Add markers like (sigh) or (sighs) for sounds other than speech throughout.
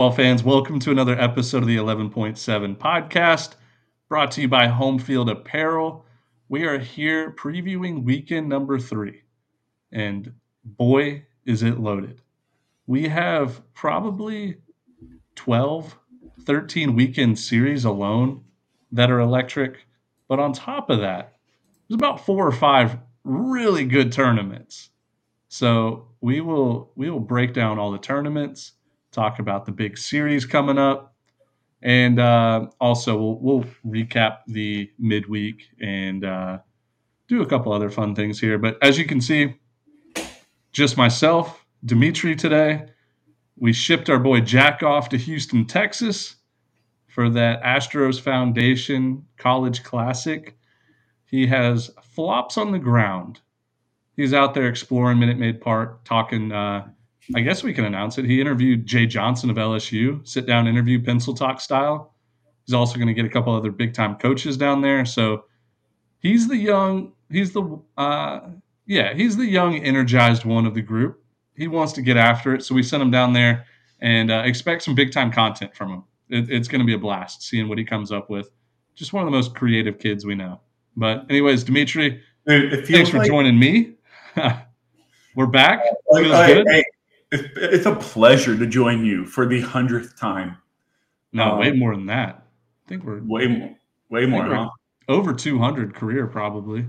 Football fans, welcome to another episode of the 11.7 podcast brought to you by Homefield Apparel. We are here previewing weekend number three, and boy, is it loaded. We have probably 12, 13 weekend series alone that are electric. But on top of that, there's about four or five really good tournaments. So we will we will break down all the tournaments talk about the big series coming up, and uh, also we'll, we'll, recap the midweek and uh, do a couple other fun things here. But as you can see, just myself, Dimitri today. We shipped our boy Jack off to Houston, Texas for that Astros Foundation College Classic. He has flops on the ground. He's out there exploring Minute Maid Park, talking uh, I guess we can announce it. He interviewed Jay Johnson of LSU, sit down interview, pencil talk style. He's also going to get a couple other big time coaches down there. So he's the young, he's the, uh, yeah, he's the young, energized one of the group. He wants to get after it. So we sent him down there and uh, expect some big time content from him. It, it's going to be a blast seeing what he comes up with. Just one of the most creative kids we know. But, anyways, Dimitri, Dude, thanks for like- joining me. (laughs) We're back. Feels good. Hey, it's a pleasure to join you for the hundredth time. No, um, way more than that. I think we're way more, way more, huh? Over 200 career, probably.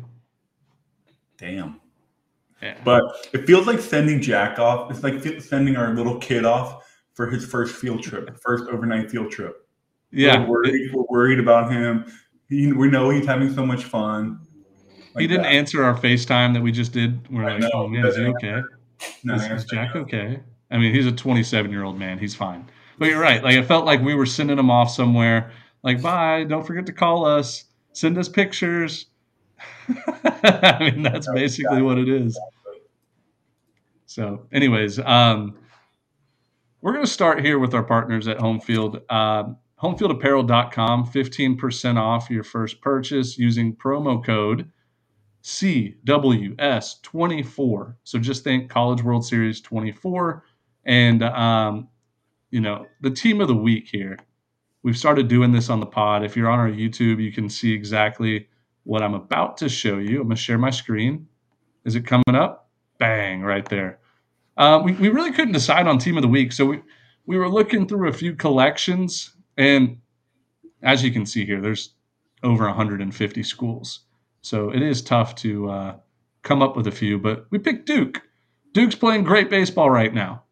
Damn. Yeah. But it feels like sending Jack off. It's like sending our little kid off for his first field trip, first overnight field trip. Yeah. We're worried, we're worried about him. He, we know he's having so much fun. Like he didn't that. answer our FaceTime that we just did. We're I like, know, oh man, is he okay? No, is, is Jack okay? I mean, he's a 27 year old man. He's fine. But you're right. Like it felt like we were sending him off somewhere. Like, bye. Don't forget to call us. Send us pictures. (laughs) I mean, that's basically what it is. So, anyways, um, we're going to start here with our partners at Homefield. Uh, homefieldapparel.com, 15% off your first purchase using promo code CWS24. So just think College World Series 24. And, um, you know, the team of the week here. We've started doing this on the pod. If you're on our YouTube, you can see exactly what I'm about to show you. I'm going to share my screen. Is it coming up? Bang, right there. Uh, we, we really couldn't decide on team of the week. So we, we were looking through a few collections. And as you can see here, there's over 150 schools. So it is tough to uh, come up with a few, but we picked Duke. Duke's playing great baseball right now.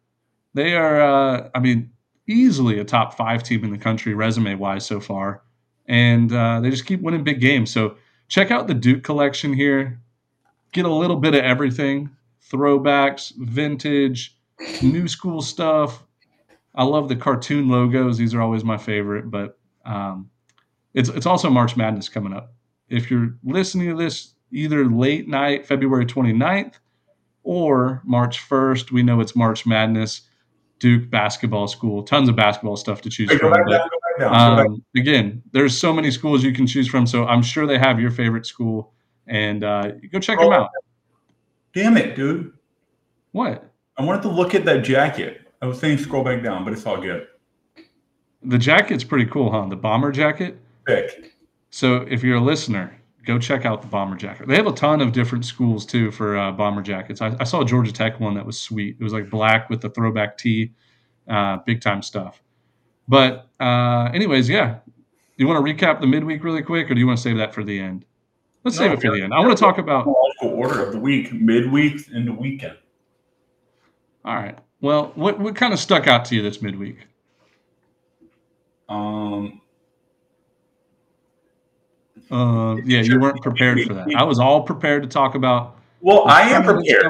They are, uh, I mean, easily a top five team in the country resume wise so far. And uh, they just keep winning big games. So check out the Duke collection here. Get a little bit of everything throwbacks, vintage, new school stuff. I love the cartoon logos. These are always my favorite, but um, it's, it's also March Madness coming up if you're listening to this either late night, February 29th, or March 1st, we know it's March Madness, Duke basketball school, tons of basketball stuff to choose from. But, um, again, there's so many schools you can choose from, so I'm sure they have your favorite school, and uh, go check oh, them out. Damn it, dude! What? I wanted to look at that jacket. I was saying scroll back down, but it's all good. The jacket's pretty cool, huh? The bomber jacket. Thick. So if you're a listener, go check out the bomber jacket. They have a ton of different schools too for uh, bomber jackets. I, I, saw a Georgia Tech one that was sweet. It was like black with the throwback tee, uh, big time stuff. But uh, anyways, yeah. Do You want to recap the midweek really quick, or do you want to save that for the end? Let's no, save it for the end. I want to talk about the order of the week, midweek and the weekend. All right. Well, what what kind of stuck out to you this midweek? Um, uh, yeah, you weren't prepared for that. I was all prepared to talk about. Well, I am prepared.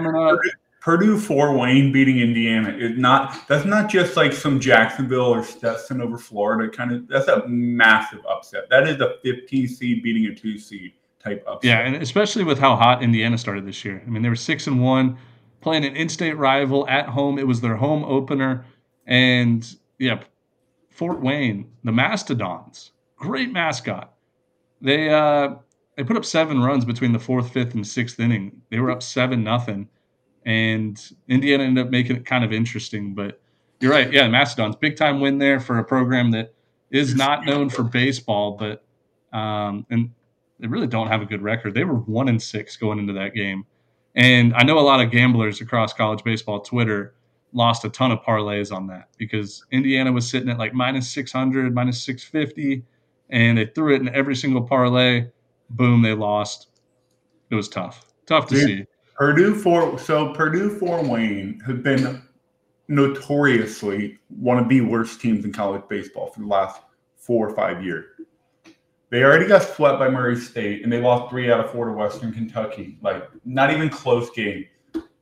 Purdue, Fort Wayne beating Indiana is not. That's not just like some Jacksonville or Stetson over Florida kind of. That's a massive upset. That is a 15 seed beating a two seed type upset. Yeah, and especially with how hot Indiana started this year. I mean, they were six and one, playing an in-state rival at home. It was their home opener, and yeah, Fort Wayne, the Mastodons, great mascot they uh, they put up seven runs between the fourth, fifth, and sixth inning. They were up seven nothing, and Indiana ended up making it kind of interesting. But you're right. Yeah, Mastodons, big time win there for a program that is not known for baseball, but um, and they really don't have a good record. They were one and six going into that game, and I know a lot of gamblers across college baseball Twitter lost a ton of parlays on that because Indiana was sitting at like minus 600, minus 650, and they threw it in every single parlay. Boom, they lost. It was tough. Tough to Dude, see. Purdue for so Purdue Fort Wayne has been notoriously one of the worst teams in college baseball for the last four or five years. They already got swept by Murray State, and they lost three out of four to Western Kentucky. Like not even close game.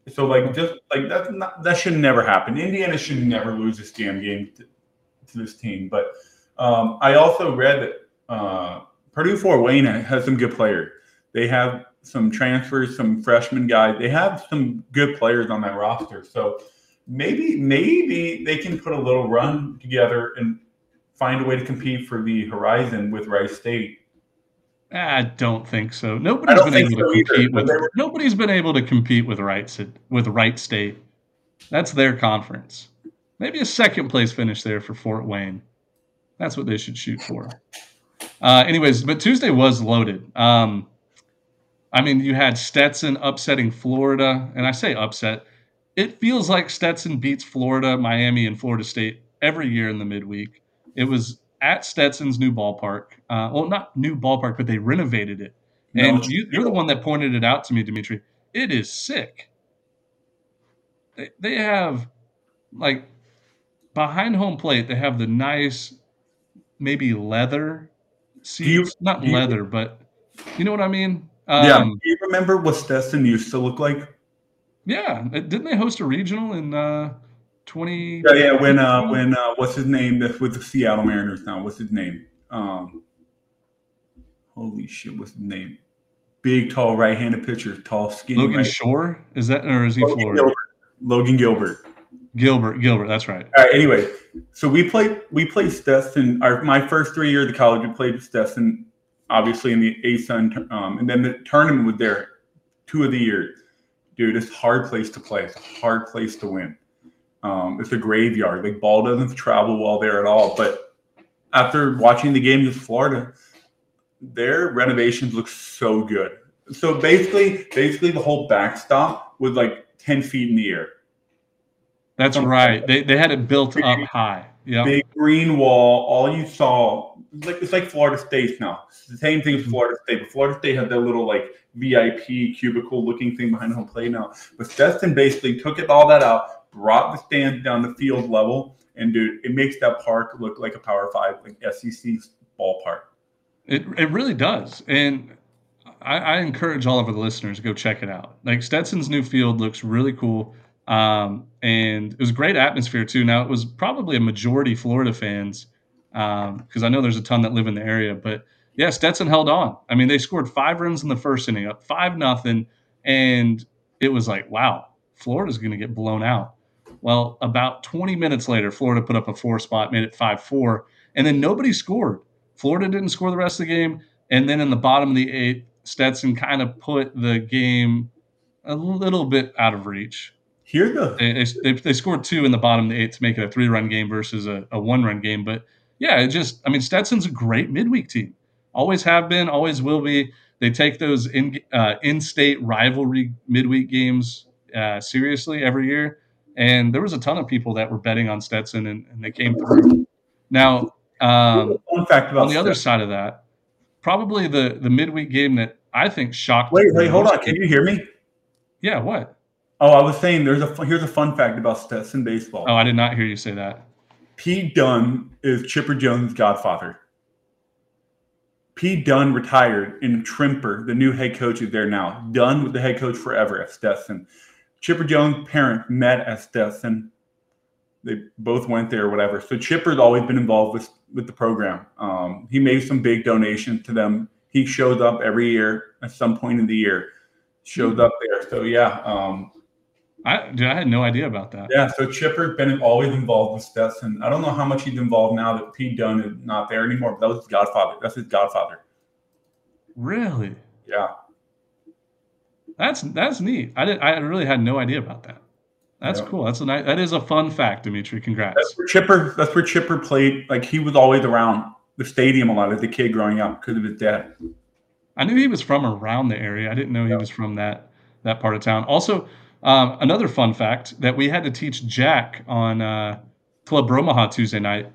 So like just like that not, that should never happen. Indiana should never lose this damn game to, to this team. But um, I also read that uh, Purdue Fort Wayne has some good players. They have some transfers, some freshman guys. They have some good players on that roster. So maybe maybe they can put a little run together and find a way to compete for the horizon with Wright State. I don't think so. Nobody's been able so to compete either, with were... nobody's been able to compete with Wright with Wright State. That's their conference. Maybe a second place finish there for Fort Wayne. That's what they should shoot for. Uh, anyways, but Tuesday was loaded. Um, I mean, you had Stetson upsetting Florida, and I say upset it feels like Stetson beats Florida, Miami, and Florida State every year in the midweek. It was at Stetson's new ballpark. Uh, well, not new ballpark, but they renovated it. And no, you, are the one that pointed it out to me, Dimitri. It is sick. They, they have, like, behind home plate, they have the nice, maybe leather seats. You, not leather, you, but you know what I mean? Um, yeah. Do you remember what Stetson used to look like? Yeah, uh, didn't they host a regional in uh, twenty? Yeah, yeah. When uh, when uh, what's his name? That's with the Seattle Mariners now. What's his name? Um, holy shit, what's his name? Big, tall, right-handed pitcher, tall, skinny. Logan right Shore is that, or is he Logan Florida? Gilbert. Logan Gilbert. Gilbert, Gilbert. That's right. All right. Anyway, so we played we played Stetson. Our my first three years of the college, we played Stetson, obviously in the ASUN, um, and then the tournament was there two of the years dude, it's a hard place to play. It's a hard place to win. Um, it's a graveyard. Like ball doesn't travel well there at all. But after watching the games with Florida, their renovations look so good. So basically, basically the whole backstop was like 10 feet in the air. That's right. They, they had it built up high. Yeah. Big green wall. All you saw, like it's like Florida State now. It's the same thing as mm-hmm. Florida State. But Florida State had their little like VIP cubicle looking thing behind home plate now. But Stetson basically took it all that out, brought the stands down the field level, and dude, it makes that park look like a Power Five, like SEC ballpark. It it really does, and I, I, encourage all of the listeners to go check it out. Like Stetson's new field looks really cool. Um, and it was a great atmosphere too. Now it was probably a majority Florida fans because um, I know there's a ton that live in the area, but yeah, Stetson held on. I mean, they scored five runs in the first inning, up five nothing, and it was like, wow, Florida's going to get blown out. Well, about 20 minutes later, Florida put up a four spot, made it five four, and then nobody scored. Florida didn't score the rest of the game, and then in the bottom of the eighth, Stetson kind of put the game a little bit out of reach. Here the they, they, they, scored two in the bottom of the eighth to make it a three run game versus a, a one run game, but yeah, it just I mean Stetson's a great midweek team always have been, always will be. They take those in uh, in-state rivalry midweek games uh, seriously every year, and there was a ton of people that were betting on Stetson, and, and they came through. Now, um, on the Stetson. other side of that, probably the the midweek game that I think shocked. Wait, wait, hold on. Can you hear me? Yeah. What? Oh, I was saying there's a here's a fun fact about Stetson baseball. Oh, I did not hear you say that. Pete Dunn is Chipper Jones' godfather. Pete Dunn retired, and Trimper, the new head coach, is there now. Dunn with the head coach forever at Stetson. Chipper Jones' parents met at Stetson. They both went there, or whatever. So Chipper's always been involved with with the program. Um, he made some big donations to them. He shows up every year at some point in the year. Shows mm-hmm. up there. So yeah, um, I dude, I had no idea about that. Yeah, so Chipper's been always involved with Stetson. I don't know how much he's involved now that Pete Dunn is not there anymore, but that was his godfather. That's his godfather. Really? Yeah. That's that's neat. I did I really had no idea about that. That's cool. That's a nice, that is a fun fact, Dimitri. Congrats. That's where Chipper. That's where Chipper played. Like he was always around the stadium a lot as a kid growing up because of his dad. I knew he was from around the area. I didn't know he was from that that part of town. Also, um, another fun fact that we had to teach Jack on uh, Club Bromaha Tuesday night.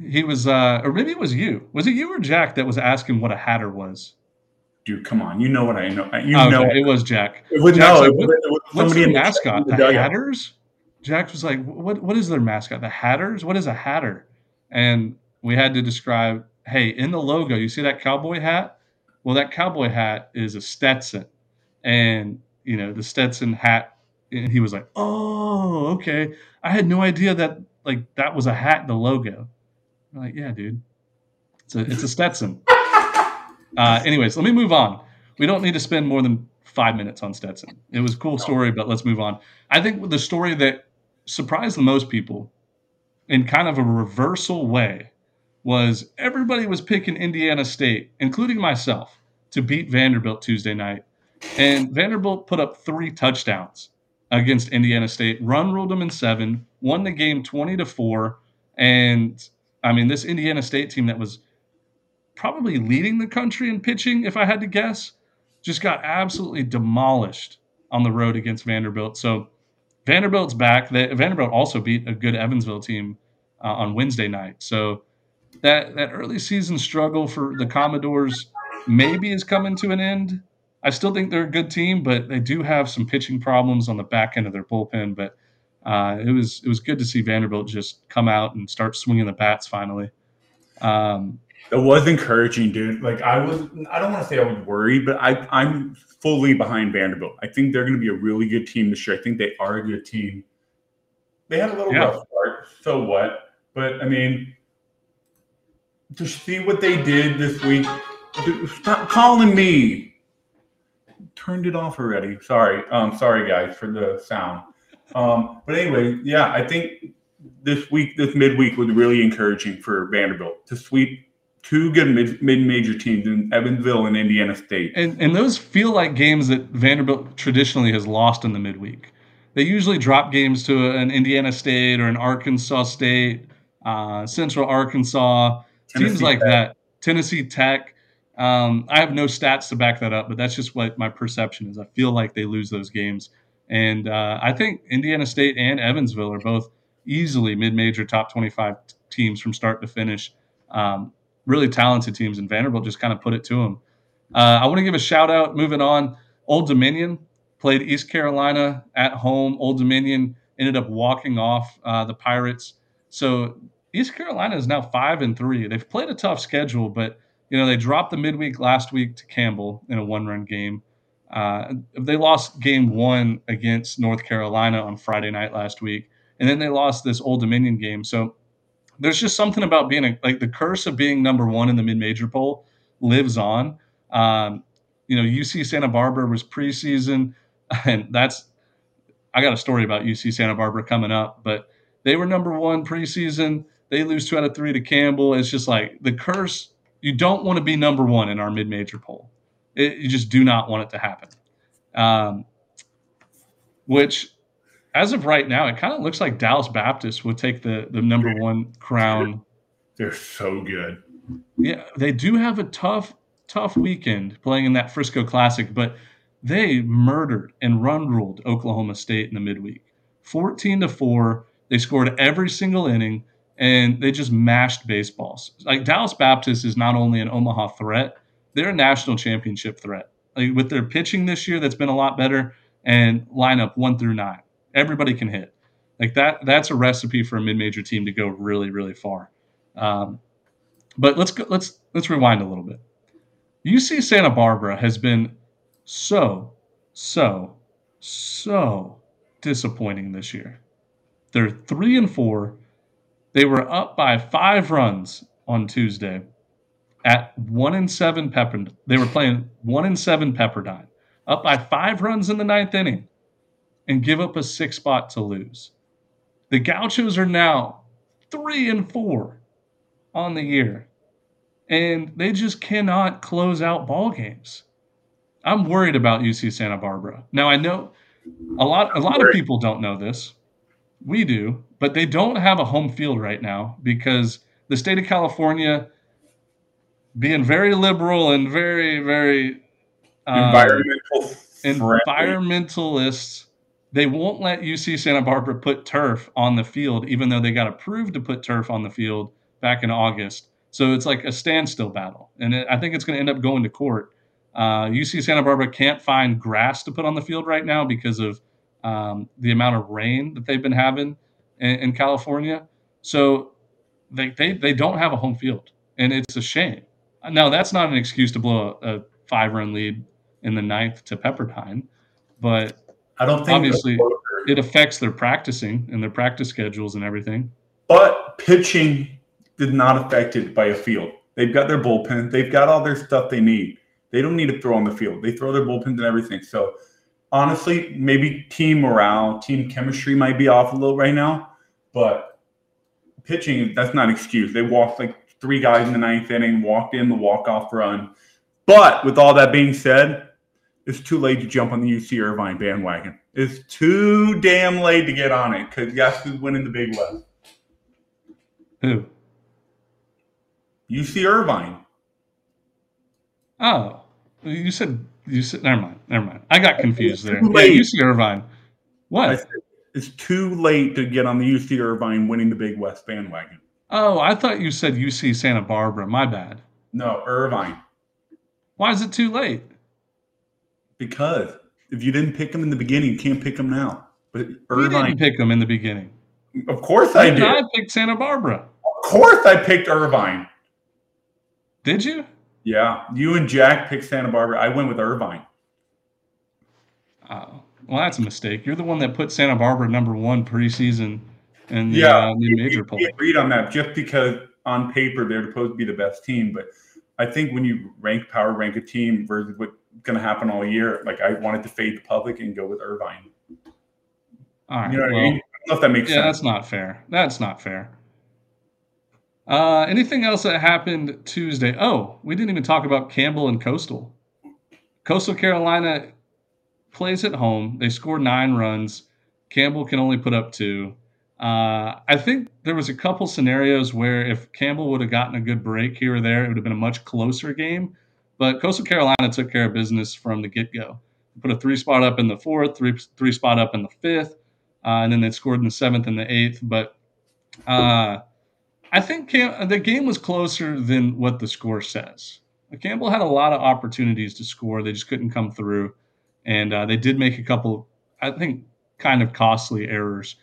He was, uh, or maybe it was you. Was it you or Jack that was asking what a hatter was? Dude, come on! You know what I know. You oh, know it was Jack. It was Jack's no. like, it was, what, it was somebody in the mascot? the The. Hatters? Jack was like, "What? What is their mascot? The Hatters? What is a Hatter?" And we had to describe. Hey, in the logo, you see that cowboy hat? Well, that cowboy hat is a Stetson, and you know the Stetson hat. And he was like, "Oh, okay. I had no idea that like that was a hat the logo." I'm like, "Yeah, dude, it's a it's a Stetson." (laughs) uh, anyways, let me move on. We don't need to spend more than five minutes on Stetson. It was a cool story, but let's move on. I think the story that surprised the most people in kind of a reversal way was everybody was picking Indiana State, including myself, to beat Vanderbilt Tuesday night. And Vanderbilt put up three touchdowns against Indiana State, run ruled them in seven, won the game 20 to 4. And I mean, this Indiana State team that was probably leading the country in pitching, if I had to guess, just got absolutely demolished on the road against Vanderbilt. So Vanderbilt's back. They, Vanderbilt also beat a good Evansville team uh, on Wednesday night. So that that early season struggle for the Commodores maybe is coming to an end. I still think they're a good team, but they do have some pitching problems on the back end of their bullpen. But uh, it was it was good to see Vanderbilt just come out and start swinging the bats finally. Um, It was encouraging, dude. Like I was, I don't want to say I was worried, but I, I'm fully behind Vanderbilt. I think they're going to be a really good team this year. I think they are a good team. They had a little Yeah. rough start, so what? But I mean, to see what they did this week, dude, stop calling me. Turned it off already. Sorry, um, sorry guys for the sound. Um, but anyway, yeah, I think this week, this midweek was really encouraging for Vanderbilt to sweep two good mid major teams in Evansville and Indiana State. and and those feel like games that Vanderbilt traditionally has lost in the midweek. They usually drop games to an Indiana State or an Arkansas State, uh, Central Arkansas, teams like Tech. that. Tennessee Tech. Um, I have no stats to back that up, but that's just what my perception is. I feel like they lose those games, and uh, I think Indiana State and Evansville are both easily mid-major top 25 t- teams from start to finish. Um, really talented teams, and Vanderbilt just kind of put it to them. Uh, I want to give a shout out. Moving on, Old Dominion played East Carolina at home. Old Dominion ended up walking off uh, the Pirates. So East Carolina is now five and three. They've played a tough schedule, but you know they dropped the midweek last week to Campbell in a one-run game. Uh, they lost game one against North Carolina on Friday night last week, and then they lost this Old Dominion game. So there's just something about being a, like the curse of being number one in the mid-major poll lives on. Um, you know, UC Santa Barbara was preseason, (laughs) and that's I got a story about UC Santa Barbara coming up, but they were number one preseason. They lose two out of three to Campbell. It's just like the curse. You don't want to be number one in our mid-major poll. It, you just do not want it to happen. Um, which, as of right now, it kind of looks like Dallas Baptist would take the the number one crown They're so good. yeah, they do have a tough, tough weekend playing in that Frisco Classic, but they murdered and run ruled Oklahoma State in the midweek. 14 to 4. They scored every single inning and they just mashed baseballs. Like Dallas Baptist is not only an Omaha threat, they're a national championship threat. Like with their pitching this year, that's been a lot better, and lineup one through nine. Everybody can hit. Like that, that's a recipe for a mid-major team to go really, really far. Um, but let's go, let's let's rewind a little bit. UC Santa Barbara has been so so so disappointing this year. They're 3 and 4. They were up by 5 runs on Tuesday at 1 and 7 Pepperdine. They were playing 1 and 7 Pepperdine. Up by 5 runs in the ninth inning and give up a 6 spot to lose. The Gauchos are now 3 and 4 on the year and they just cannot close out ball games. I'm worried about UC Santa Barbara. Now I know a lot a lot of people don't know this. We do, but they don't have a home field right now because the state of California being very liberal and very very um, environmental environmentalists they won't let UC Santa Barbara put turf on the field even though they got approved to put turf on the field back in August. So it's like a standstill battle, and it, I think it's going to end up going to court. Uh, UC Santa Barbara can't find grass to put on the field right now because of um, the amount of rain that they've been having in, in California. So they, they they don't have a home field, and it's a shame. Now that's not an excuse to blow a, a five run lead in the ninth to Pepperdine, but I don't think obviously it affects their practicing and their practice schedules and everything. But pitching did not affect it by a field. They've got their bullpen. They've got all their stuff they need. They don't need to throw on the field. They throw their bullpens and everything. So honestly, maybe team morale, team chemistry might be off a little right now, but pitching, that's not an excuse. They walked like three guys in the ninth inning, walked in the walk-off run. But with all that being said, it's too late to jump on the UC Irvine bandwagon. It's too damn late to get on it because guess who's winning the Big West? Who? UC Irvine. Oh, you said you said never mind, never mind. I got confused there. Yeah, UC Irvine. What? it's too late to get on the UC Irvine winning the Big West bandwagon. Oh, I thought you said UC Santa Barbara. My bad. No, Irvine. Why is it too late? Because if you didn't pick them in the beginning, you can't pick them now. But Irvine. You didn't pick them in the beginning. Of course I did. I picked Santa Barbara. Of course I picked Irvine. Did you? Yeah, you and Jack picked Santa Barbara. I went with Irvine. Oh, well, that's a mistake. You're the one that put Santa Barbara number one preseason in the, yeah, uh, major poll. Agreed on that, just because on paper they're supposed to be the best team, but I think when you rank power rank a team versus what's going to happen all year, like I wanted to fade the public and go with Irvine. All right. You know well, I, mean? I don't know if that makes yeah, sense. that's not fair. That's not fair. Uh, anything else that happened Tuesday? Oh, we didn't even talk about Campbell and Coastal. Coastal Carolina plays at home. They score nine runs. Campbell can only put up two. Uh, I think there was a couple scenarios where if Campbell would have gotten a good break here or there, it would have been a much closer game. But Coastal Carolina took care of business from the get go. Put a three spot up in the fourth, three three spot up in the fifth, uh, and then they scored in the seventh and the eighth. But uh, I think Cam- the game was closer than what the score says. Campbell had a lot of opportunities to score; they just couldn't come through, and uh, they did make a couple, I think, kind of costly errors.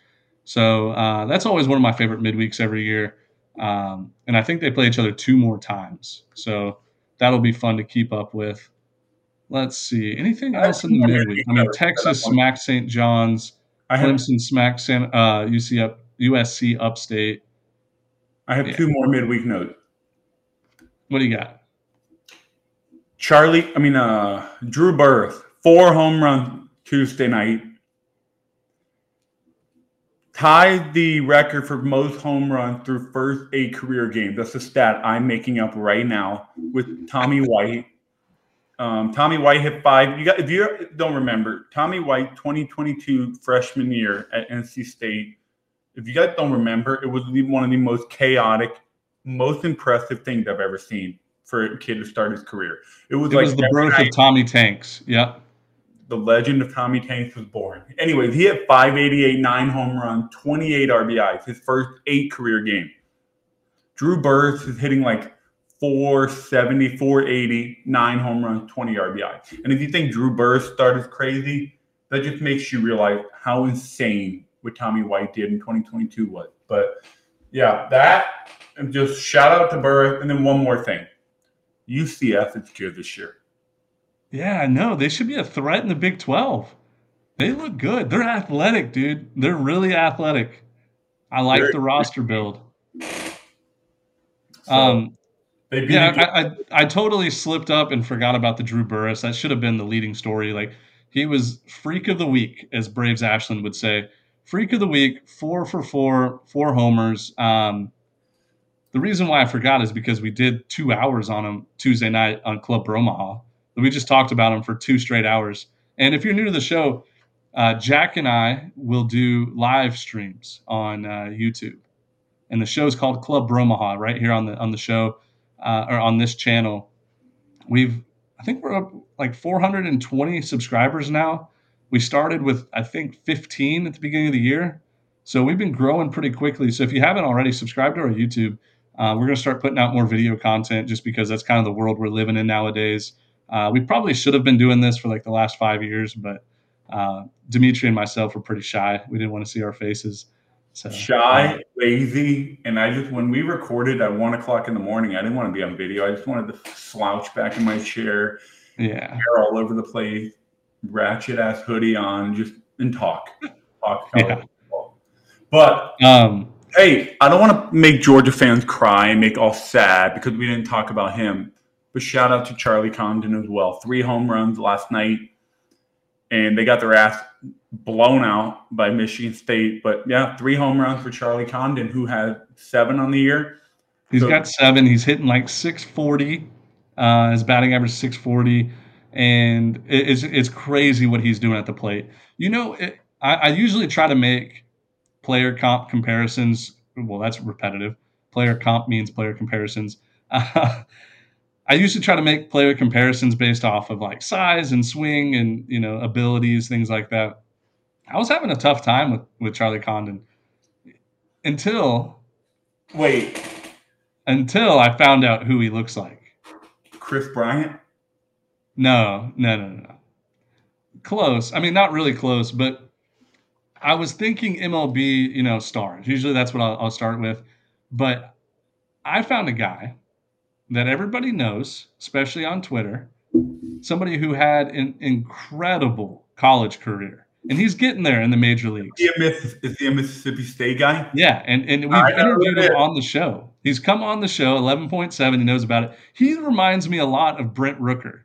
So uh, that's always one of my favorite midweeks every year, um, and I think they play each other two more times. So that'll be fun to keep up with. Let's see anything else in the midweek. I mean, Texas smacked St. John's, Clemson smacked San, uh, UC up, USC Upstate. I have yeah. two more midweek notes. What do you got? Charlie, I mean, uh, Drew Burress, four home run Tuesday night. Tied the record for most home runs through first eight career games. That's a stat I'm making up right now with Tommy White. Um, Tommy White hit five. You got if you don't remember, Tommy White, 2022 freshman year at NC State, if you guys don't remember, it was one of the most chaotic, most impressive things I've ever seen for a kid to start his career. It was it like was the birth night, of Tommy Tanks. Yeah. The legend of Tommy Tanks was born. Anyways, he had 588, nine home runs, 28 RBIs, his first eight career game. Drew Burress is hitting like 470, 480, nine home runs, 20 RBI. And if you think Drew Burress started crazy, that just makes you realize how insane what Tommy White did in 2022 was. But yeah, that and just shout out to Burress. And then one more thing UCF is good this year. Yeah, no. They should be a threat in the Big 12. They look good. They're athletic, dude. They're really athletic. I like Very the roster build. So, um, yeah, I, I, I totally slipped up and forgot about the Drew Burress. That should have been the leading story. Like he was freak of the week, as Braves Ashland would say. Freak of the week, four for four, four homers. Um, the reason why I forgot is because we did two hours on him Tuesday night on Club Bromaha. We just talked about him for two straight hours. And if you're new to the show, uh, Jack and I will do live streams on uh, YouTube, and the show is called Club Bromaha right here on the on the show uh, or on this channel. We've I think we're up like 420 subscribers now. We started with I think 15 at the beginning of the year, so we've been growing pretty quickly. So if you haven't already subscribed to our YouTube, uh, we're going to start putting out more video content just because that's kind of the world we're living in nowadays. Uh, we probably should have been doing this for like the last five years, but uh, Dimitri and myself were pretty shy. We didn't want to see our faces. So, shy, lazy, and I just when we recorded at one o'clock in the morning, I didn't want to be on video. I just wanted to slouch back in my chair, yeah, hair all over the place, ratchet ass hoodie on, just and talk, (laughs) talk. Yeah. But um, hey, I don't want to make Georgia fans cry and make all sad because we didn't talk about him. But shout out to Charlie Condon as well. Three home runs last night and they got their ass blown out by Michigan State. But yeah, three home runs for Charlie Condon, who had seven on the year. He's so, got seven. He's hitting like 640. Uh, his batting average 640, and it's it's crazy what he's doing at the plate. You know, it, I, I usually try to make player comp comparisons. Well, that's repetitive. Player comp means player comparisons. Uh, (laughs) I used to try to make player comparisons based off of like size and swing and you know abilities, things like that. I was having a tough time with with Charlie Condon until wait until I found out who he looks like. Kris Bryant? No, no, no, no. Close. I mean, not really close, but I was thinking MLB, you know, stars. Usually that's what I'll, I'll start with. But I found a guy that everybody knows, especially on Twitter, somebody who had an incredible college career. And he's getting there in the major leagues. Is he a, is he a Mississippi State guy? Yeah, and, and we've interviewed him on the show. He's come on the show, 11.7. He knows about it. He reminds me a lot of Brent Rooker.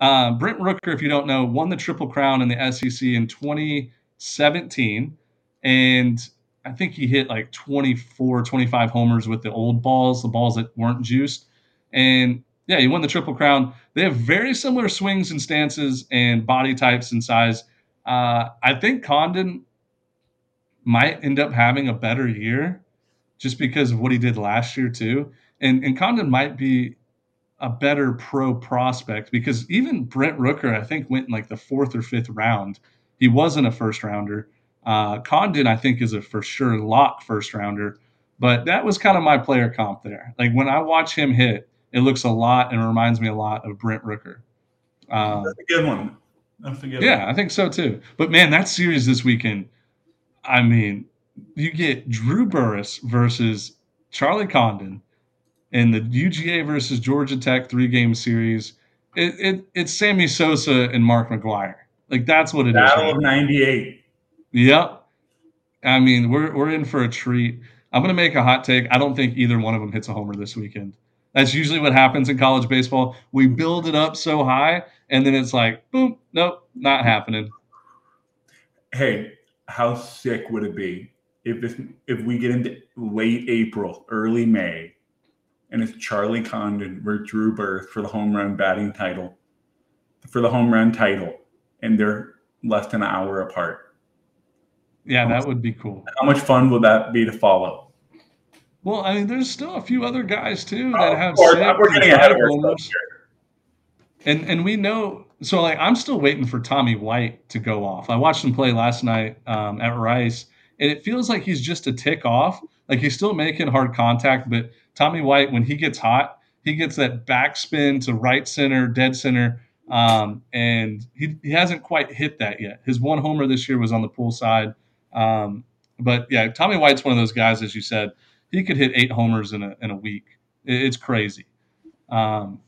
Uh, Brent Rooker, if you don't know, won the Triple Crown in the SEC in 2017. And I think he hit like 24, 25 homers with the old balls, the balls that weren't juiced. And yeah, he won the Triple Crown. They have very similar swings and stances and body types and size. Uh, I think Condon might end up having a better year just because of what he did last year too. And and Condon might be a better pro prospect because even Brent Rooker, I think, went in like the fourth or fifth round. He wasn't a first rounder. Uh, Condon, I think, is a for sure lock first rounder. But that was kind of my player comp there. Like when I watch him hit, it looks a lot and reminds me a lot of Brent Rooker. Um, That's a good one. That's a good yeah, one. I think so too. But man, that series this weekend, I mean, you get Drew Burress versus Charlie Condon in the UGA versus Georgia Tech three game series. It, it, it's Sammy Sosa and Mark McGwire. Like that's what it Battle is. Battle of '98. Yep. I mean, we're we're in for a treat. I'm gonna make a hot take. I don't think either one of them hits a homer this weekend. That's usually what happens in college baseball. We build it up so high, and then it's like, boom, nope, not happening. Hey, how sick would it be if this, if we get into late April, early May, and it's Charlie Condon or Drew Burress for the home run batting title, for the home run title, and they're less than an hour apart. Yeah, that would be cool. How much fun would that be to follow? Well, I mean, there's still a few other guys too that oh, have. Course, we're getting ahead of ourselves And and we know so like I'm still waiting for Tommy White to go off. I watched him play last night um, at Rice, and it feels like he's just a tick off. Like he's still making hard contact, but Tommy White, when he gets hot, he gets that backspin to right center, dead center, um, and he, he hasn't quite hit that yet. His one homer this year was on the pool side. Um, but yeah, Tommy White's one of those guys, as you said, he could hit eight homers in a in a week. It's crazy. Um,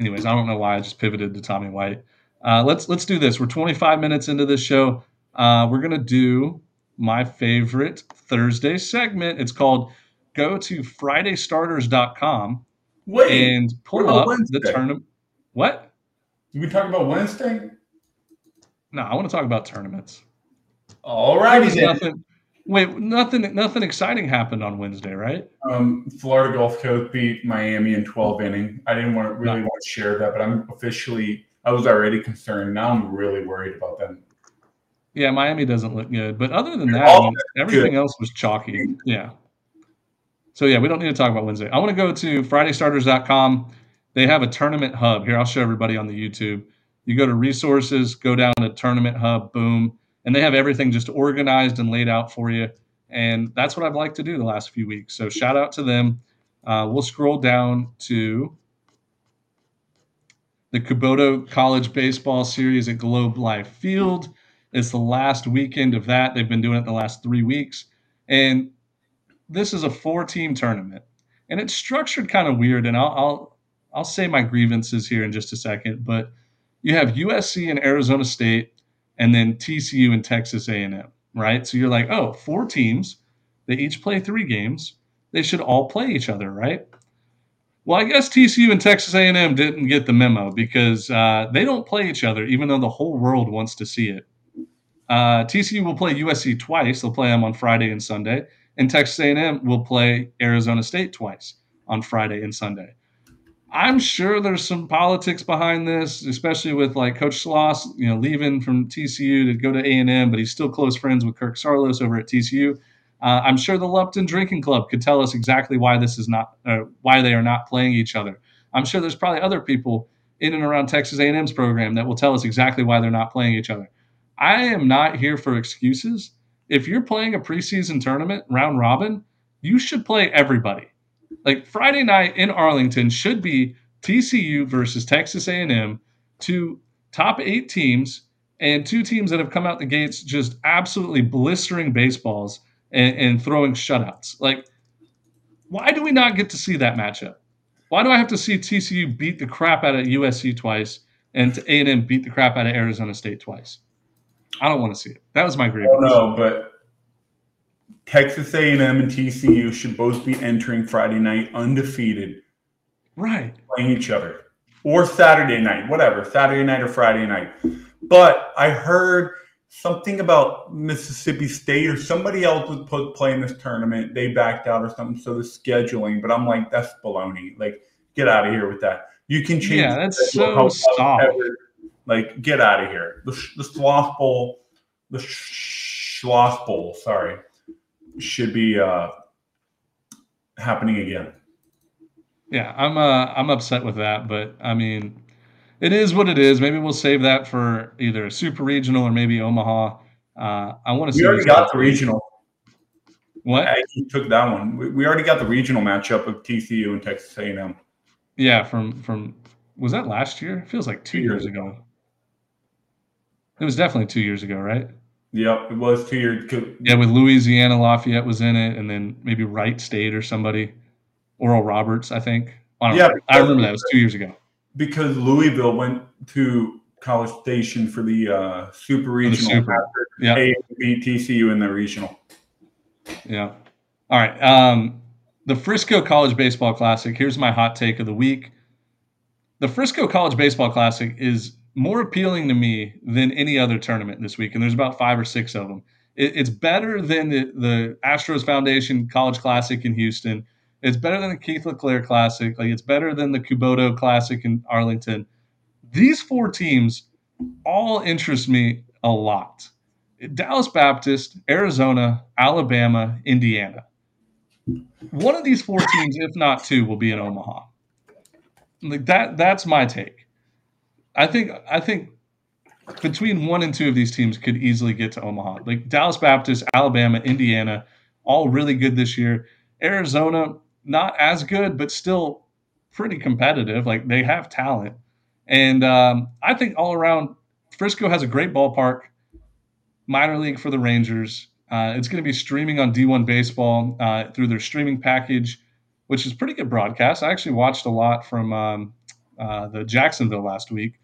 anyways, I don't know why I just pivoted to Tommy White. Uh, let's let's do this. We're 25 minutes into this show. Uh, we're gonna do my favorite Thursday segment. It's called "Go to FridayStarters.com Wait, and pull up Wednesday? the tournament." What? Did we talk about Wednesday? No, I want to talk about tournaments. All righty, nothing. Wait, nothing nothing exciting happened on Wednesday, right? Um, Florida Gulf Coast beat Miami in 12 inning. I didn't want to really no. want to share that, but I'm officially I was already concerned. Now I'm really worried about them. Yeah, Miami doesn't look good, but other than that, I mean, everything good. else was chalky. Yeah. So yeah, we don't need to talk about Wednesday. I want to go to FridayStarters.com. They have a tournament hub here. I'll show everybody on the YouTube. You go to resources, go down to tournament hub, boom, and they have everything just organized and laid out for you. And that's what I've liked to do the last few weeks. So shout out to them. Uh, we'll scroll down to the Kubota College Baseball Series at Globe Life Field. It's the last weekend of that. They've been doing it the last three weeks. And this is a four team tournament. And it's structured kind of weird. And I'll, I'll, I'll say my grievances here in just a second. But you have USC and Arizona State, and then TCU and Texas A&M, right? So you're like, oh, four teams. They each play three games they should all play each other, right? Well, I guess TCU and Texas A&M didn't get the memo because uh, they don't play each other, even though the whole world wants to see it. Uh, TCU will play USC twice. They'll play them on Friday and Sunday, and Texas A&M will play Arizona State twice on Friday and Sunday. I'm sure there's some politics behind this, especially with like Coach Schloss, you know, leaving from TCU to go to A&M, but he's still close friends with Kirk Saarloos over at TCU. Uh, I'm sure the Lupton Drinking Club could tell us exactly why this is not, uh, why they are not playing each other. I'm sure there's probably other people in and around Texas A&M's program that will tell us exactly why they're not playing each other. I am not here for excuses. If you're playing a preseason tournament round robin, you should play everybody. Like Friday night in Arlington should be TCU versus Texas A&M, two top eight teams and two teams that have come out the gates just absolutely blistering baseballs and, and throwing shutouts. Like, why do we not get to see that matchup? Why do I have to see TCU beat the crap out of USC twice and A&M beat the crap out of Arizona State twice? I don't want to see it. That was my grievance. No, but Texas A&M and TCU should both be entering Friday night undefeated. Right. Playing each other. Or Saturday night, whatever, Saturday night or Friday night. But I heard – something about Mississippi State or somebody else was put playing this tournament. They backed out or something. So the scheduling, but I'm like, that's baloney. Like, get out of here with that. You can change. Yeah, that's so soft. Like, get out of here. The, the Sloth Bowl, the Schloss Bowl, sorry, should be uh, happening again. Yeah, I'm uh, I'm upset with that, but I mean, it is what it is. Maybe we'll save that for either a super regional or maybe Omaha. Uh, I want to see. We already got the regional. What? I took that one. We, we already got the regional matchup of TCU and Texas A&M. Yeah, from from was that last year? It feels like two, two years, years ago. It was definitely two years ago, right? Yep, it was two years. Yeah, with Louisiana Lafayette was in it, and then maybe Wright State or somebody, Oral Roberts, I think. I yeah, I remember that. It was two years ago because Louisville went to College Station for the uh, Super Regional. Super. Yeah. beat TCU in the regional. Yeah. All right. Um, the Frisco College Baseball Classic. Here's my hot take of the week. The Frisco College Baseball Classic is more appealing to me than any other tournament this week, and there's about five or six of them. It, it's better than the, the Astros Foundation College Classic in Houston. It's better than the Keith LeClair Classic. Like it's better than the Kubota Classic in Arlington. These four teams all interest me a lot. Dallas Baptist, Arizona, Alabama, Indiana. One of these four teams, if not two, will be in Omaha. Like that that's my take. I think I think between one and two of these teams could easily get to Omaha. Like Dallas Baptist, Alabama, Indiana, all really good this year. Arizona, not as good, but still pretty competitive. Like they have talent. And um, I think all around, Frisco has a great ballpark, minor league for the Rangers. Uh, it's going to be streaming on D1 Baseball uh, through their streaming package, which is pretty good broadcast. I actually watched a lot from um, uh, the Jacksonville last week.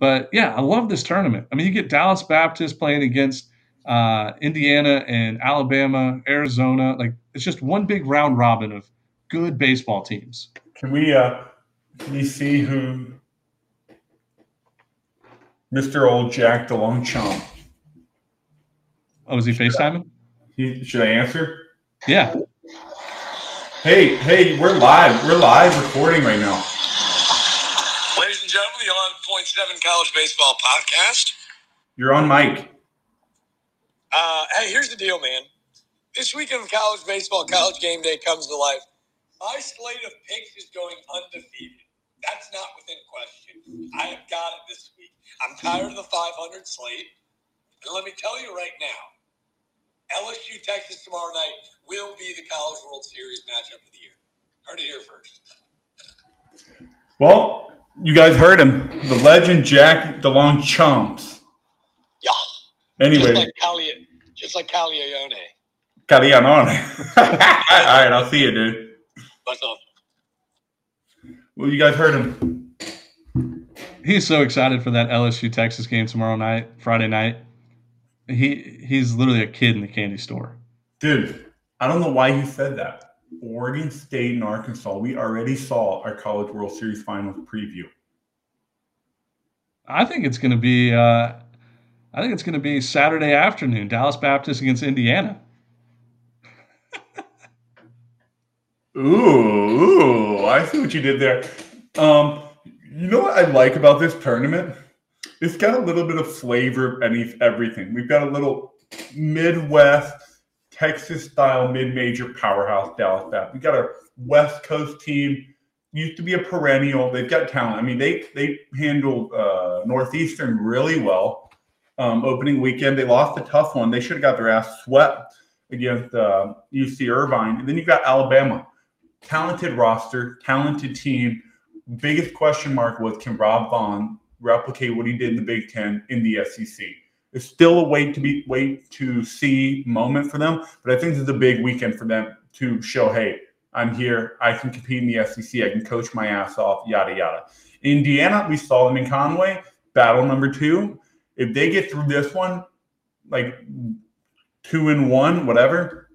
But yeah, I love this tournament. I mean, you get Dallas Baptist playing against uh, Indiana and Alabama, Arizona. Like it's just one big round robin of good baseball teams. Can we uh can you see who Mr. Old Jack DeLongchamp? Oh, is he should FaceTiming? I, he, should I answer? Yeah. Hey, hey, we're live. We're live recording right now. Ladies and gentlemen, the 11.7 College Baseball Podcast. You're on mic. Uh, hey, here's the deal, man. This weekend of college baseball, college game day comes to life. My slate of picks is going undefeated. That's not within question. I have got it this week. I'm tired of the 500 slate. And let me tell you right now, LSU Texas tomorrow night will be the College World Series matchup of the year. Heard it here first. Well, you guys heard him. The legend Jack DeLong Chomps. Yeah. Anyway. Just like Cali, just like Caglianone. Caglianone. (laughs) All right, I'll see you, dude. What's up? Well, you guys heard him. He's so excited for that LSU Texas game tomorrow night, Friday night. He he's literally a kid in the candy store. Dude, I don't know why he said that. Oregon State and Arkansas, we already saw our College World Series Finals preview. I think it's going to be. Uh, I think it's going to be Saturday afternoon. Dallas Baptist against Indiana. (laughs) ooh, ooh, I see what you did there. Um, you know what I like about this tournament? It's got a little bit of flavor of any everything. We've got a little Midwest Texas style mid major powerhouse Dallas Baptist. We got a West Coast team. Used to be a perennial. They've got talent. I mean, they they handled uh, Northeastern really well. Um, opening weekend, they lost a tough one. They should have got their ass swept against uh, UC Irvine. And then you've got Alabama, talented roster, talented team. Biggest question mark was can Rob Vaughn replicate what he did in the Big Ten in the SEC? It's still a wait to be wait to see moment for them, but I think this is a big weekend for them to show, hey, I'm here. I can compete in the SEC. I can coach my ass off. Yada yada. Indiana, we saw them in Conway. Battle number two. If they get through this one, like two and one, whatever,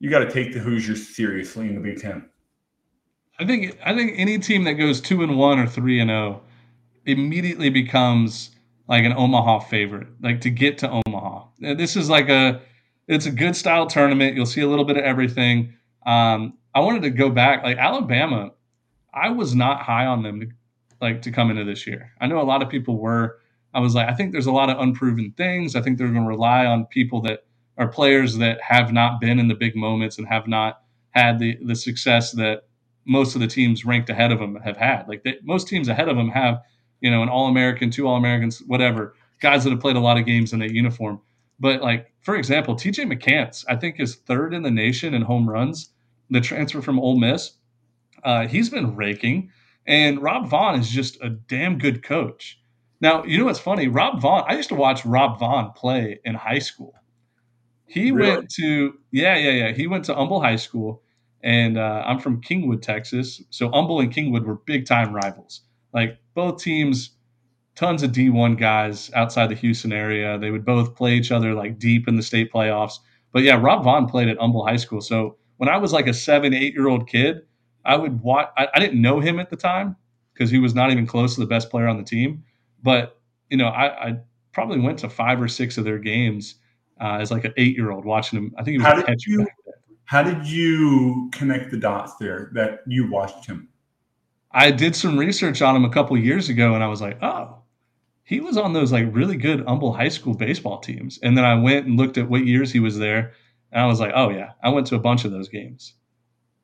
you got to take the Hoosiers seriously in the Big Ten. I think I think any team that goes two and one or three and zero oh immediately becomes like an Omaha favorite, like to get to Omaha. This is like a it's a good style tournament. You'll see a little bit of everything. Um, I wanted to go back, like Alabama. I was not high on them, to, like to come into this year. I know a lot of people were. I was like, I think there's a lot of unproven things. I think they're going to rely on people that are players that have not been in the big moments and have not had the the success that most of the teams ranked ahead of them have had. Like they, most teams ahead of them have you know, an All American, two All Americans, whatever, guys that have played a lot of games in that uniform. But like, for example, TJ McCants, I think is third in the nation in home runs. The transfer from Ole Miss, uh, he's been raking, and Rob Vaughn is just a damn good coach. Now, you know what's funny? Rob Vaughn, I used to watch Rob Vaughn play in high school. He really? went to, yeah, yeah, yeah. He went to Humble High School, and uh, I'm from Kingwood, Texas. So Humble and Kingwood were big time rivals. Like both teams, tons of D1 guys outside the Houston area. They would both play each other like deep in the state playoffs. But yeah, Rob Vaughn played at Humble High School. So when I was like a seven, eight year old kid, I would watch. I, I didn't know him at the time because he was not even close to the best player on the team. But you know, I, I probably went to five or six of their games uh, as like an eight year old watching him. I think he was how did you how did you connect the dots there that you watched him? I did some research on him a couple years ago, and I was like, oh, he was on those like really good Humble High School baseball teams. And then I went and looked at what years he was there, and I was like, oh yeah, I went to a bunch of those games.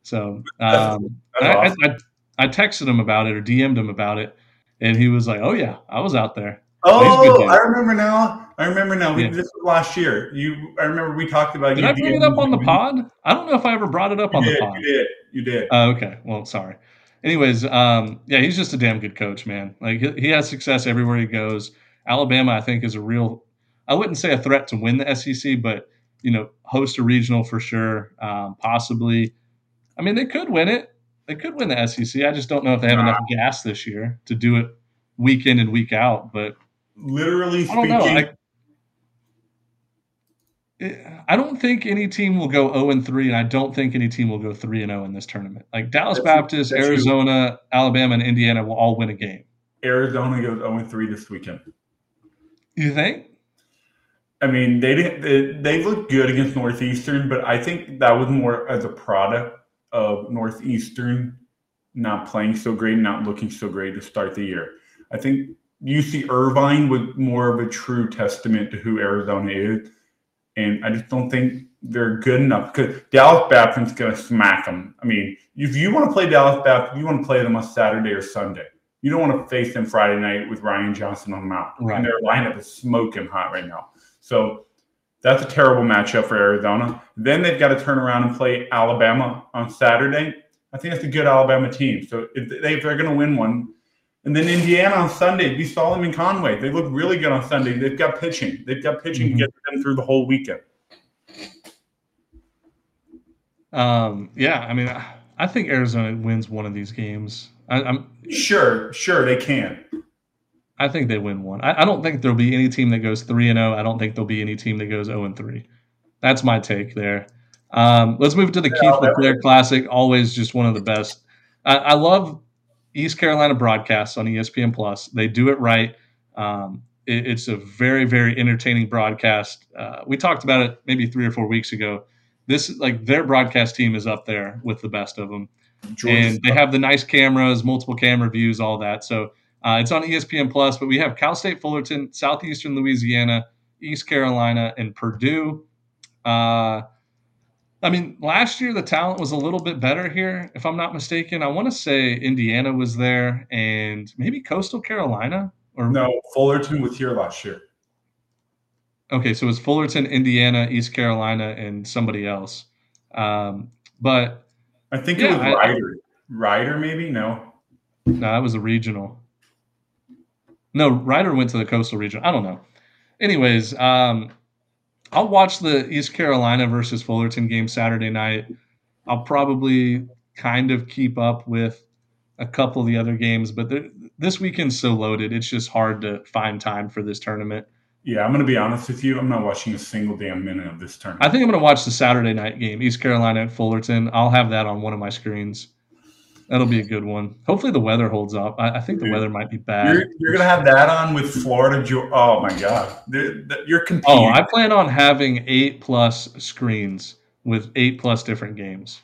So (laughs) um, I, I, I, texted him about it or DM'd him about it, and he was like, oh yeah, I was out there. Oh, I remember now. I remember now. Yeah. This was last year. You, I remember we talked about. Did I bring it up on the pod? I don't know if I ever brought it up you on did, the pod. You did. You did. Uh, okay. Well, sorry anyways, um, yeah, he's just a damn good coach, man. Like he, he, has success everywhere he goes. Alabama, I think, is a real. I wouldn't say a threat to win the SEC, but you know, host a regional for sure. Um, possibly. I mean, they could win it. They could win the SEC. I just don't know if they have enough gas this year to do it week in and week out. But literally speaking, I don't think any team will go 0 and 3, and I don't think any team will go 3 and 0 in this tournament. Like Dallas that's Baptist, that's Arizona, true. Alabama, and Indiana will all win a game. Arizona goes 0 and 3 this weekend. You think? I mean, they didn't. They, they looked good against Northeastern, but I think that was more as a product of Northeastern not playing so great, not looking so great to start the year. I think UC Irvine was more of a true testament to who Arizona is and I just don't think they're good enough because Dallas Baptist's going to smack them. I mean, if you want to play Dallas Baptist, you want to play them on Saturday or Sunday. You don't want to face them Friday night with Ryan Johnson on the mound. Right. And their lineup is smoking hot right now. So that's a terrible matchup for Arizona. Then they've got to turn around and play Alabama on Saturday. I think that's a good Alabama team. So if, they, if they're going to win one, and then Indiana on Sunday, we saw them in Conway. They look really good on Sunday. They've got pitching. They've got pitching mm-hmm. to get them through the whole weekend. Um, yeah, I mean, I think Arizona wins one of these games. I, am sure, sure they can. I think they win one. I, I don't think there'll be any team that goes three and zero. Oh. I don't think there'll be any team that goes zero oh and three. That's my take there. Um, let's move to the yeah, Keith LeClair Classic. Always just one of the best. I, I, love East Carolina broadcasts on ESPN Plus. They do it right. Um, it, it's a very very entertaining broadcast. Uh, we talked about it maybe three or four weeks ago. This like their broadcast team is up there with the best of them, and they have the nice cameras, multiple camera views, all that. So uh, it's on ESPN Plus. But we have Cal State Fullerton, Southeastern Louisiana, East Carolina, and Purdue. Uh, I mean, last year the talent was a little bit better here, if I'm not mistaken. I want to say Indiana was there and maybe Coastal Carolina or no, Fullerton was here last year. Okay, so it was Fullerton, Indiana, East Carolina, and somebody else. Um, but I think yeah, it was Rider. I, Rider, maybe no. No, that was a regional. No, Rider went to the coastal region. I don't know. Anyways, um, I'll watch the East Carolina versus Fullerton game Saturday night. I'll probably kind of keep up with a couple of the other games, but this weekend's so loaded, it's just hard to find time for this tournament. Yeah, I'm going to be honest with you. I'm not watching a single damn minute of this tournament. I think I'm going to watch the Saturday night game, East Carolina at Fullerton. I'll have that on one of my screens. That'll be a good one. Hopefully the weather holds up. I, I think the weather might be bad. You're, you're, gonna have that on with Florida. Oh my god, you're competing. Oh, I plan on having eight plus screens with eight plus different games.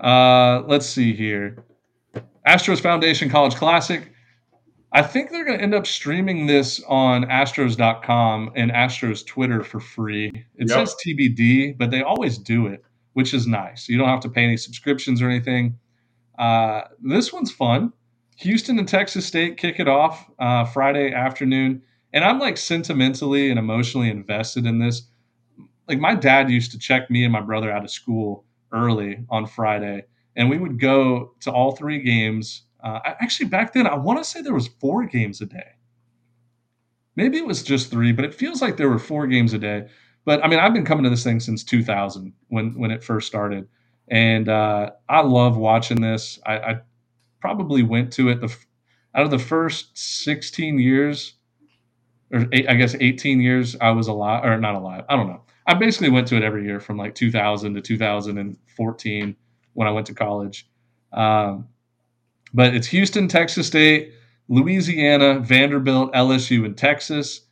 Uh, let's see here. Astros Foundation College Classic. I think they're going to end up streaming this on Astros.com and Astros Twitter for free. It yep. says TBD, but they always do it which is nice. You don't have to pay any subscriptions or anything. Uh, this one's fun. Houston and Texas State kick it off uh, Friday afternoon. And I'm like sentimentally and emotionally invested in this. Like my dad used to check me and my brother out of school early on Friday, and we would go to all three games. Uh, actually, back then, I want to say there was four games a day. Maybe it was just three, but it feels like there were four games a day. But I mean, I've been coming to this thing since 2000 when when it first started, and uh, I love watching this. I, I, probably went to it the out of the first 16 years, or eight, I guess 18 years I was alive or not alive. I don't know. I basically went to it every year from like 2000 to 2014 when I went to college. Um, but it's Houston, Texas State, Louisiana, Vanderbilt, LSU, and Texas.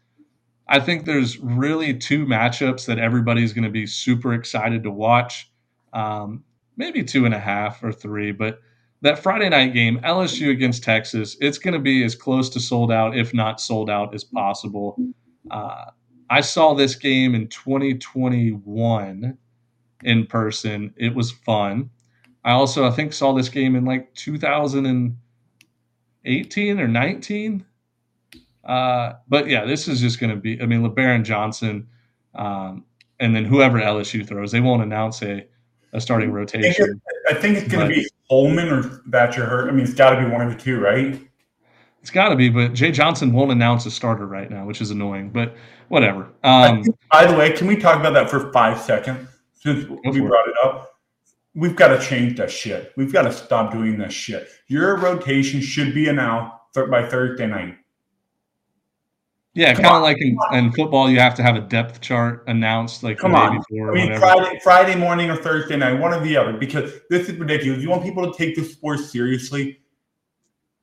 I think there's really two matchups that everybody's going to be super excited to watch. Um, maybe two and a half or three, but that Friday night game, LSU against Texas, it's going to be as close to sold out, if not sold out, as possible. Uh, I saw this game in 2021 in person. It was fun. I also, I think, saw this game in like 2018 or 19. Uh, but yeah, this is just going to be. I mean, Lebarron Johnson, um, and then whoever LSU throws, they won't announce a, a starting rotation. I think it's going to be Holman or Thatcher Hurd. I mean, it's got to be one of the two, right? It's got to be, but Jay Johnson won't announce a starter right now, which is annoying. But whatever. Um, think, by the way, can we talk about that for five seconds? Since we brought it up, we've got to change that shit. We've got to stop doing this shit. Your rotation should be announced by Thursday night. Yeah, kind of like in, in, football, you have to have a depth chart announced like Come the day on. before. I mean, Friday, Friday morning or Thursday night, one or the other, because this is ridiculous. You want people to take the sport seriously.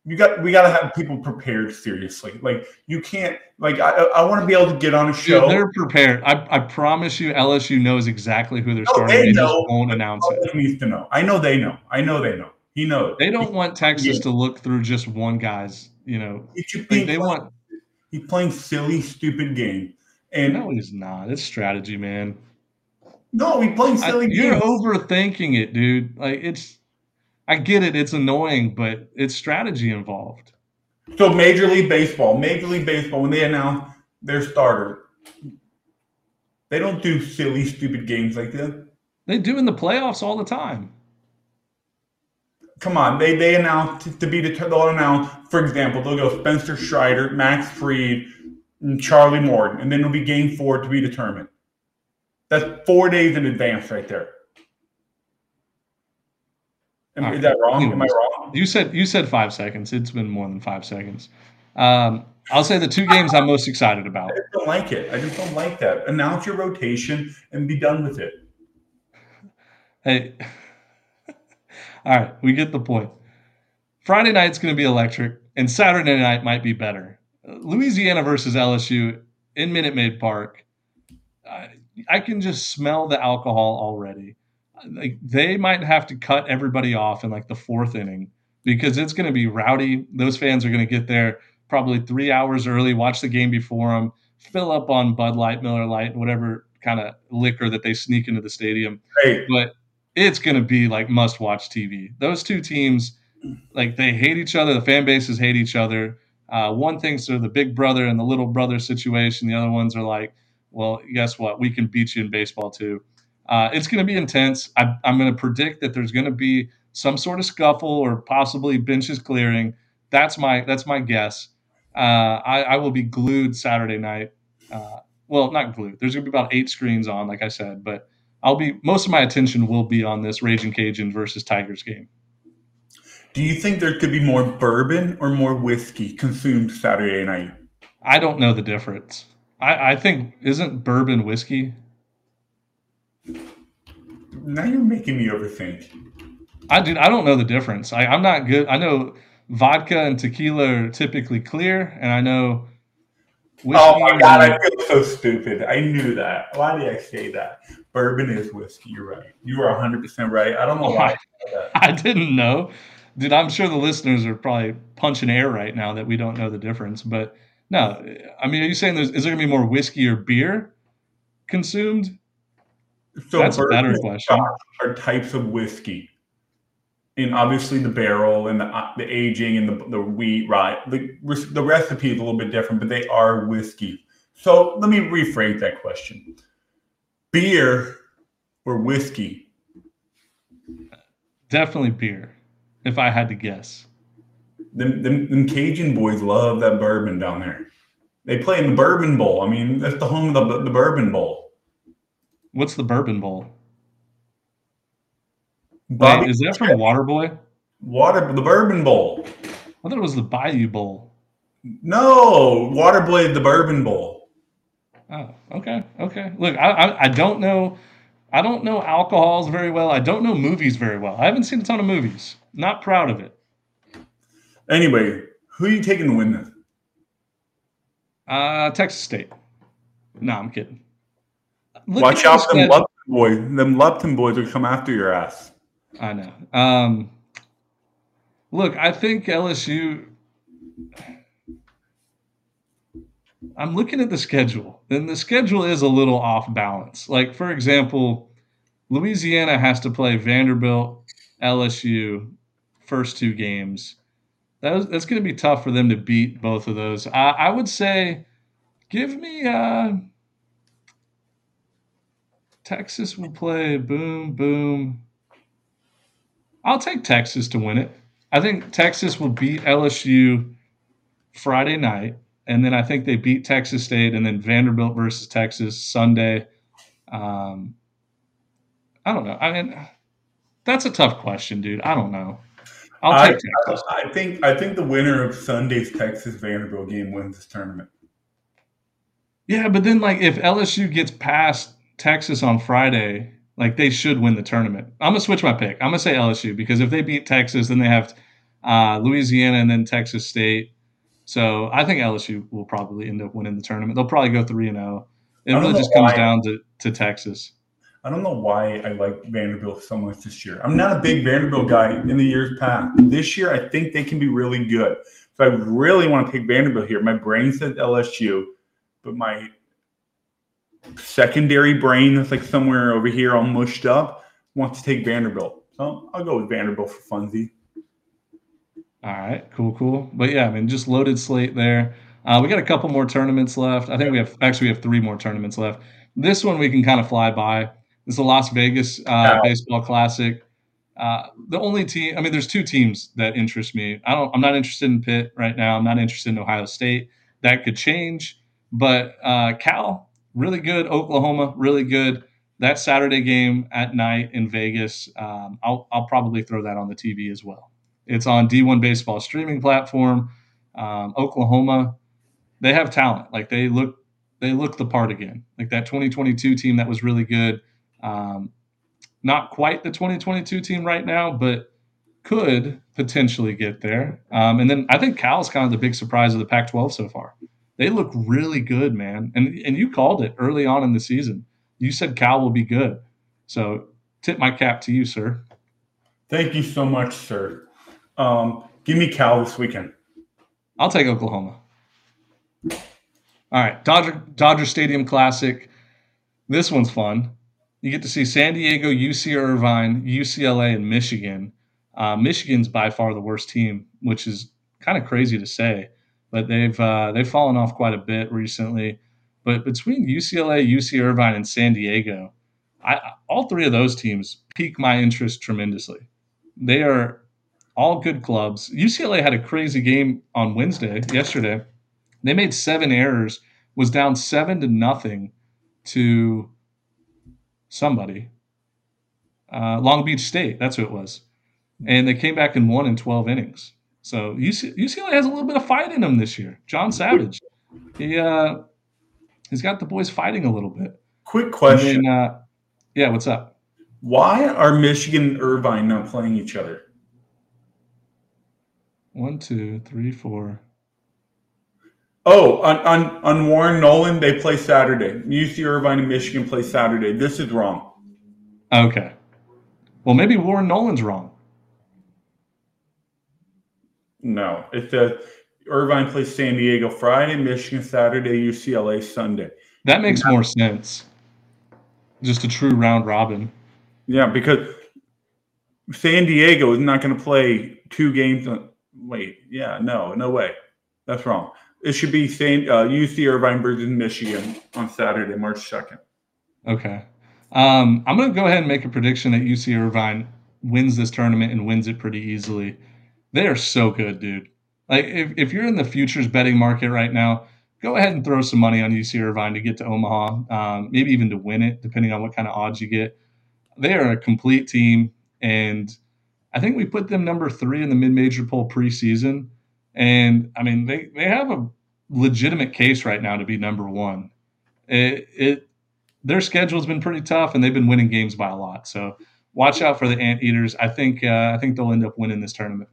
You got we got to have people prepared seriously. Like you can't like I, I want to be able to get on a show. Dude, they're prepared. I, I promise you, LSU knows exactly who they're no, starting. They, they know. won't announce it. Needs to know. I know they know. I know they know. He knows. They don't want Texas yeah. to look through just one guy's. You know, like they want He's playing silly, stupid game. And no, he's not. It's strategy, man. No, we playing silly I, You're overthinking it, dude. Like it's I get it, it's annoying, but it's strategy involved. So Major League Baseball, Major League Baseball, when they announce their starter, they don't do silly, stupid games like that. They do in the playoffs all the time. Come on, they they announce to, be determined. They'll announce, for example, they'll go Spencer Strider, Max Fried, and Charlie Morton, and then it'll be Game Four to be determined. That's four days in advance, right there. Am, right. Is that wrong? Am I wrong? You said you said five seconds. It's been more than five seconds. Um, I'll say the two games I'm most excited about. I just don't like it. I just don't like that. Announce your rotation and be done with it. Hey, all right, we get the point. Friday night's going to be electric, and Saturday night might be better. Louisiana versus LSU in Minute Maid Park. I, I can just smell the alcohol already. Like they might have to cut everybody off in like the fourth inning because it's going to be rowdy. Those fans are going to get there probably three hours early, watch the game before them, fill up on Bud Light, Miller Light, whatever kind of liquor that they sneak into the stadium. Right. But it's going to be like must watch TV. Those two teams, like they hate each other. The fan bases hate each other. Uh, one thinks they're the big brother and the little brother situation. The other ones are like, well, guess what? We can beat you in baseball too. Uh, it's going to be intense. I, I'm going to predict that there's going to be some sort of scuffle or possibly benches clearing. That's my that's my guess. Uh, I, I, will be glued Saturday night. Uh, well, not glued. There's going to be about eight screens on, like I said, but I'll be most of my attention will be on this Raging Cajun versus Tigers game. Do you think there could be more bourbon or more whiskey consumed Saturday night? I don't know the difference. I, I think isn't bourbon whiskey. Now you're making me overthink. I do. I don't know the difference. I, I'm not good. I know vodka and tequila are typically clear, and I know. Oh my god! I feel so stupid. I knew that. Why did I say that? Bourbon is whiskey. You're right. You are 100 percent right. I don't know why. I, (laughs) I didn't know, dude. I'm sure the listeners are probably punching air right now that we don't know the difference. But no, I mean, are you saying there's is there gonna be more whiskey or beer consumed? So that's a better question. Are types of whiskey and obviously the barrel and the, uh, the aging and the, the wheat, right? The, the recipe is a little bit different, but they are whiskey. So let me rephrase that question beer or whiskey? Definitely beer, if I had to guess. Them, them, them Cajun boys love that bourbon down there. They play in the Bourbon Bowl. I mean, that's the home of the, the Bourbon Bowl. What's the Bourbon Bowl? Bobby Wait, is that from Waterboy? Water the Bourbon Bowl. I thought it was the Bayou Bowl. No, Waterboy the Bourbon Bowl. Oh, okay, okay. Look, I, I, I don't know, I don't know alcohols very well. I don't know movies very well. I haven't seen a ton of movies. Not proud of it. Anyway, who are you taking to win this? Uh, Texas State. No, I'm kidding. Look Watch out, them Lupton boys. Them Lupton boys will come after your ass. I know. Um, look, I think LSU. I'm looking at the schedule, and the schedule is a little off balance. Like, for example, Louisiana has to play Vanderbilt, LSU, first two games. That was, that's going to be tough for them to beat both of those. I, I would say, give me. Uh, Texas will play boom, boom, I'll take Texas to win it. I think Texas will beat LSU Friday night, and then I think they beat Texas State, and then Vanderbilt versus Texas Sunday. Um, I don't know. I mean, that's a tough question, dude. I don't know. I'll take I, Texas. I think I think the winner of Sunday's Texas Vanderbilt game wins this tournament. Yeah, but then like if LSU gets past Texas on Friday like they should win the tournament. I'm gonna switch my pick. I'm gonna say LSU because if they beat Texas, then they have uh, Louisiana and then Texas State. So I think LSU will probably end up winning the tournament. They'll probably go three and zero. It really just comes down to, to Texas. I don't know why I like Vanderbilt so much this year. I'm not a big Vanderbilt guy in the years past. This year, I think they can be really good. So I really want to pick Vanderbilt here. My brain says LSU, but my secondary brain that's like somewhere over here all mushed up wants to take Vanderbilt. So I'll go with Vanderbilt for funzy. All right, cool, cool. But yeah, I mean, just loaded slate there. Uh, we got a couple more tournaments left. I think we have actually we have three more tournaments left. This one we can kind of fly by. It's the Las Vegas uh, Baseball Classic. Uh, the only team, I mean, there's two teams that interest me. I don't, I'm not interested in Pitt right now. I'm not interested in Ohio State. That could change, but uh, Cal, really good. Oklahoma, really good. That Saturday game at night in Vegas, um, I'll, I'll probably throw that on the TV as well. It's on D1 Baseball streaming platform. Um, Oklahoma, they have talent. Like they look, they look the part again. Like that 2022 team that was really good. Um, not quite the 2022 team right now, but could potentially get there. Um, and then I think Cal's kind of the big surprise of the Pac-12 so far. They look really good, man. And and you called it early on in the season. You said Cal will be good. So tip my cap to you, sir. Thank you so much, sir. Um, give me Cal this weekend. I'll take Oklahoma. All right, Dodger Dodger Stadium Classic. This one's fun. You get to see San Diego, UC Irvine, UCLA, and Michigan. Uh, Michigan's by far the worst team, which is kind of crazy to say, but they've uh, they've fallen off quite a bit recently. But between UCLA, UC Irvine, and San Diego, I, all three of those teams pique my interest tremendously. They are all good clubs. UCLA had a crazy game on Wednesday, yesterday. They made seven errors, was down seven to nothing to somebody. Uh, Long Beach State, that's who it was. And they came back and won in 12 innings. So UC, UCLA has a little bit of fight in them this year. John Savage, he uh, he's got the boys fighting a little bit. Quick question. Then, uh, yeah, what's up? Why are Michigan and Irvine not playing each other? One, two, three, four. Oh, on, on, on Warren Nolan, they play Saturday. UC Irvine and Michigan play Saturday. This is wrong. Okay. Well, maybe Warren Nolan's wrong. No, it's a Irvine plays San Diego Friday, Michigan Saturday, UCLA Sunday. That makes more sense. Just a true round robin. Yeah, because San Diego is not going to play two games. Wait, yeah, no, no way. That's wrong. It should be Saint uh, UC Irvine versus Michigan on Saturday, March second. Okay, um, I'm going to go ahead and make a prediction that UC Irvine wins this tournament and wins it pretty easily. They are so good, dude. Like if, if you're in the futures betting market right now, go ahead and throw some money on UC Irvine to get to Omaha, um, maybe even to win it, depending on what kind of odds you get. They are a complete team, and I think we put them number three in the mid-major poll preseason. And I mean, they, they have a legitimate case right now to be number one. It, it their schedule's been pretty tough, and they've been winning games by a lot. So watch out for the Anteaters. I think uh, I think they'll end up winning this tournament.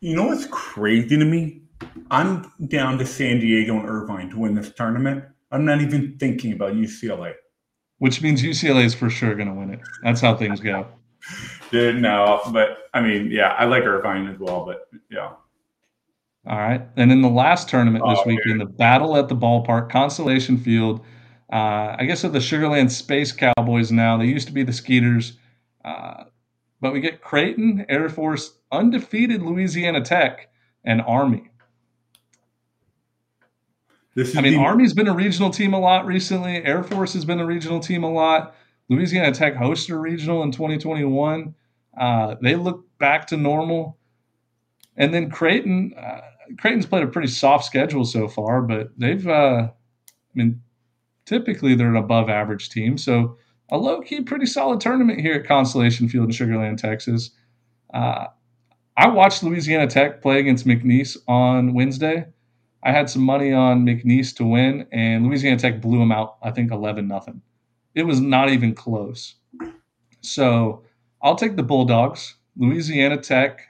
You know what's crazy to me? I'm down to San Diego and Irvine to win this tournament. I'm not even thinking about UCLA. Which means UCLA is for sure going to win it. That's how things go. Dude, no, but I mean, yeah, I like Irvine as well, but yeah. All right. And in the last tournament this oh, weekend, the Battle at the Ballpark, Constellation Field. Uh, I guess of the Sugarland Space Cowboys now. They used to be the Skeeters. Uh, but we get Creighton, Air Force, undefeated Louisiana Tech, and Army. I mean, the- Army's been a regional team a lot recently. Air Force has been a regional team a lot. Louisiana Tech hosted a regional in 2021. Uh, they look back to normal. And then Creighton, uh, Creighton's played a pretty soft schedule so far, but they've, uh, I mean, typically they're an above average team. So a low key, pretty solid tournament here at Constellation Field in Sugarland, Texas. Uh, I watched Louisiana Tech play against McNeese on Wednesday. I had some money on McNeese to win, and Louisiana Tech blew them out, I think 11 nothing. It was not even close. So I'll take the Bulldogs. Louisiana Tech,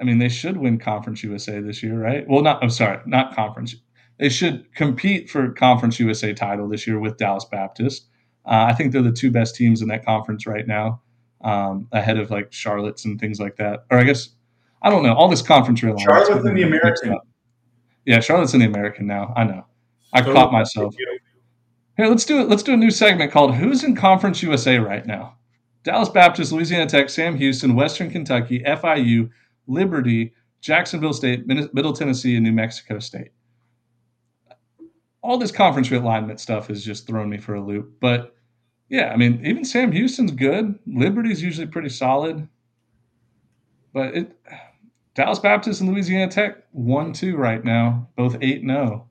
I mean, they should win Conference USA this year, right? Well, not, I'm sorry, not Conference. They should compete for Conference USA title this year with Dallas Baptist. Uh, I think they're the two best teams in that conference right now, um, ahead of like Charlotte's and things like that. Or I guess, I don't know, all this conference realignment. Charlotte's in the American. Yeah, Charlotte's in the American now. I know. I so, caught myself. Here, let's do it. Let's do a new segment called "Who's in Conference USA right now." Dallas Baptist, Louisiana Tech, Sam Houston, Western Kentucky, FIU, Liberty, Jacksonville State, Middle Tennessee, and New Mexico State. All this conference realignment stuff has just thrown me for a loop. But yeah, I mean, even Sam Houston's good. Liberty's usually pretty solid. But it Dallas Baptist and Louisiana Tech one two right now, both eight and zero. Oh.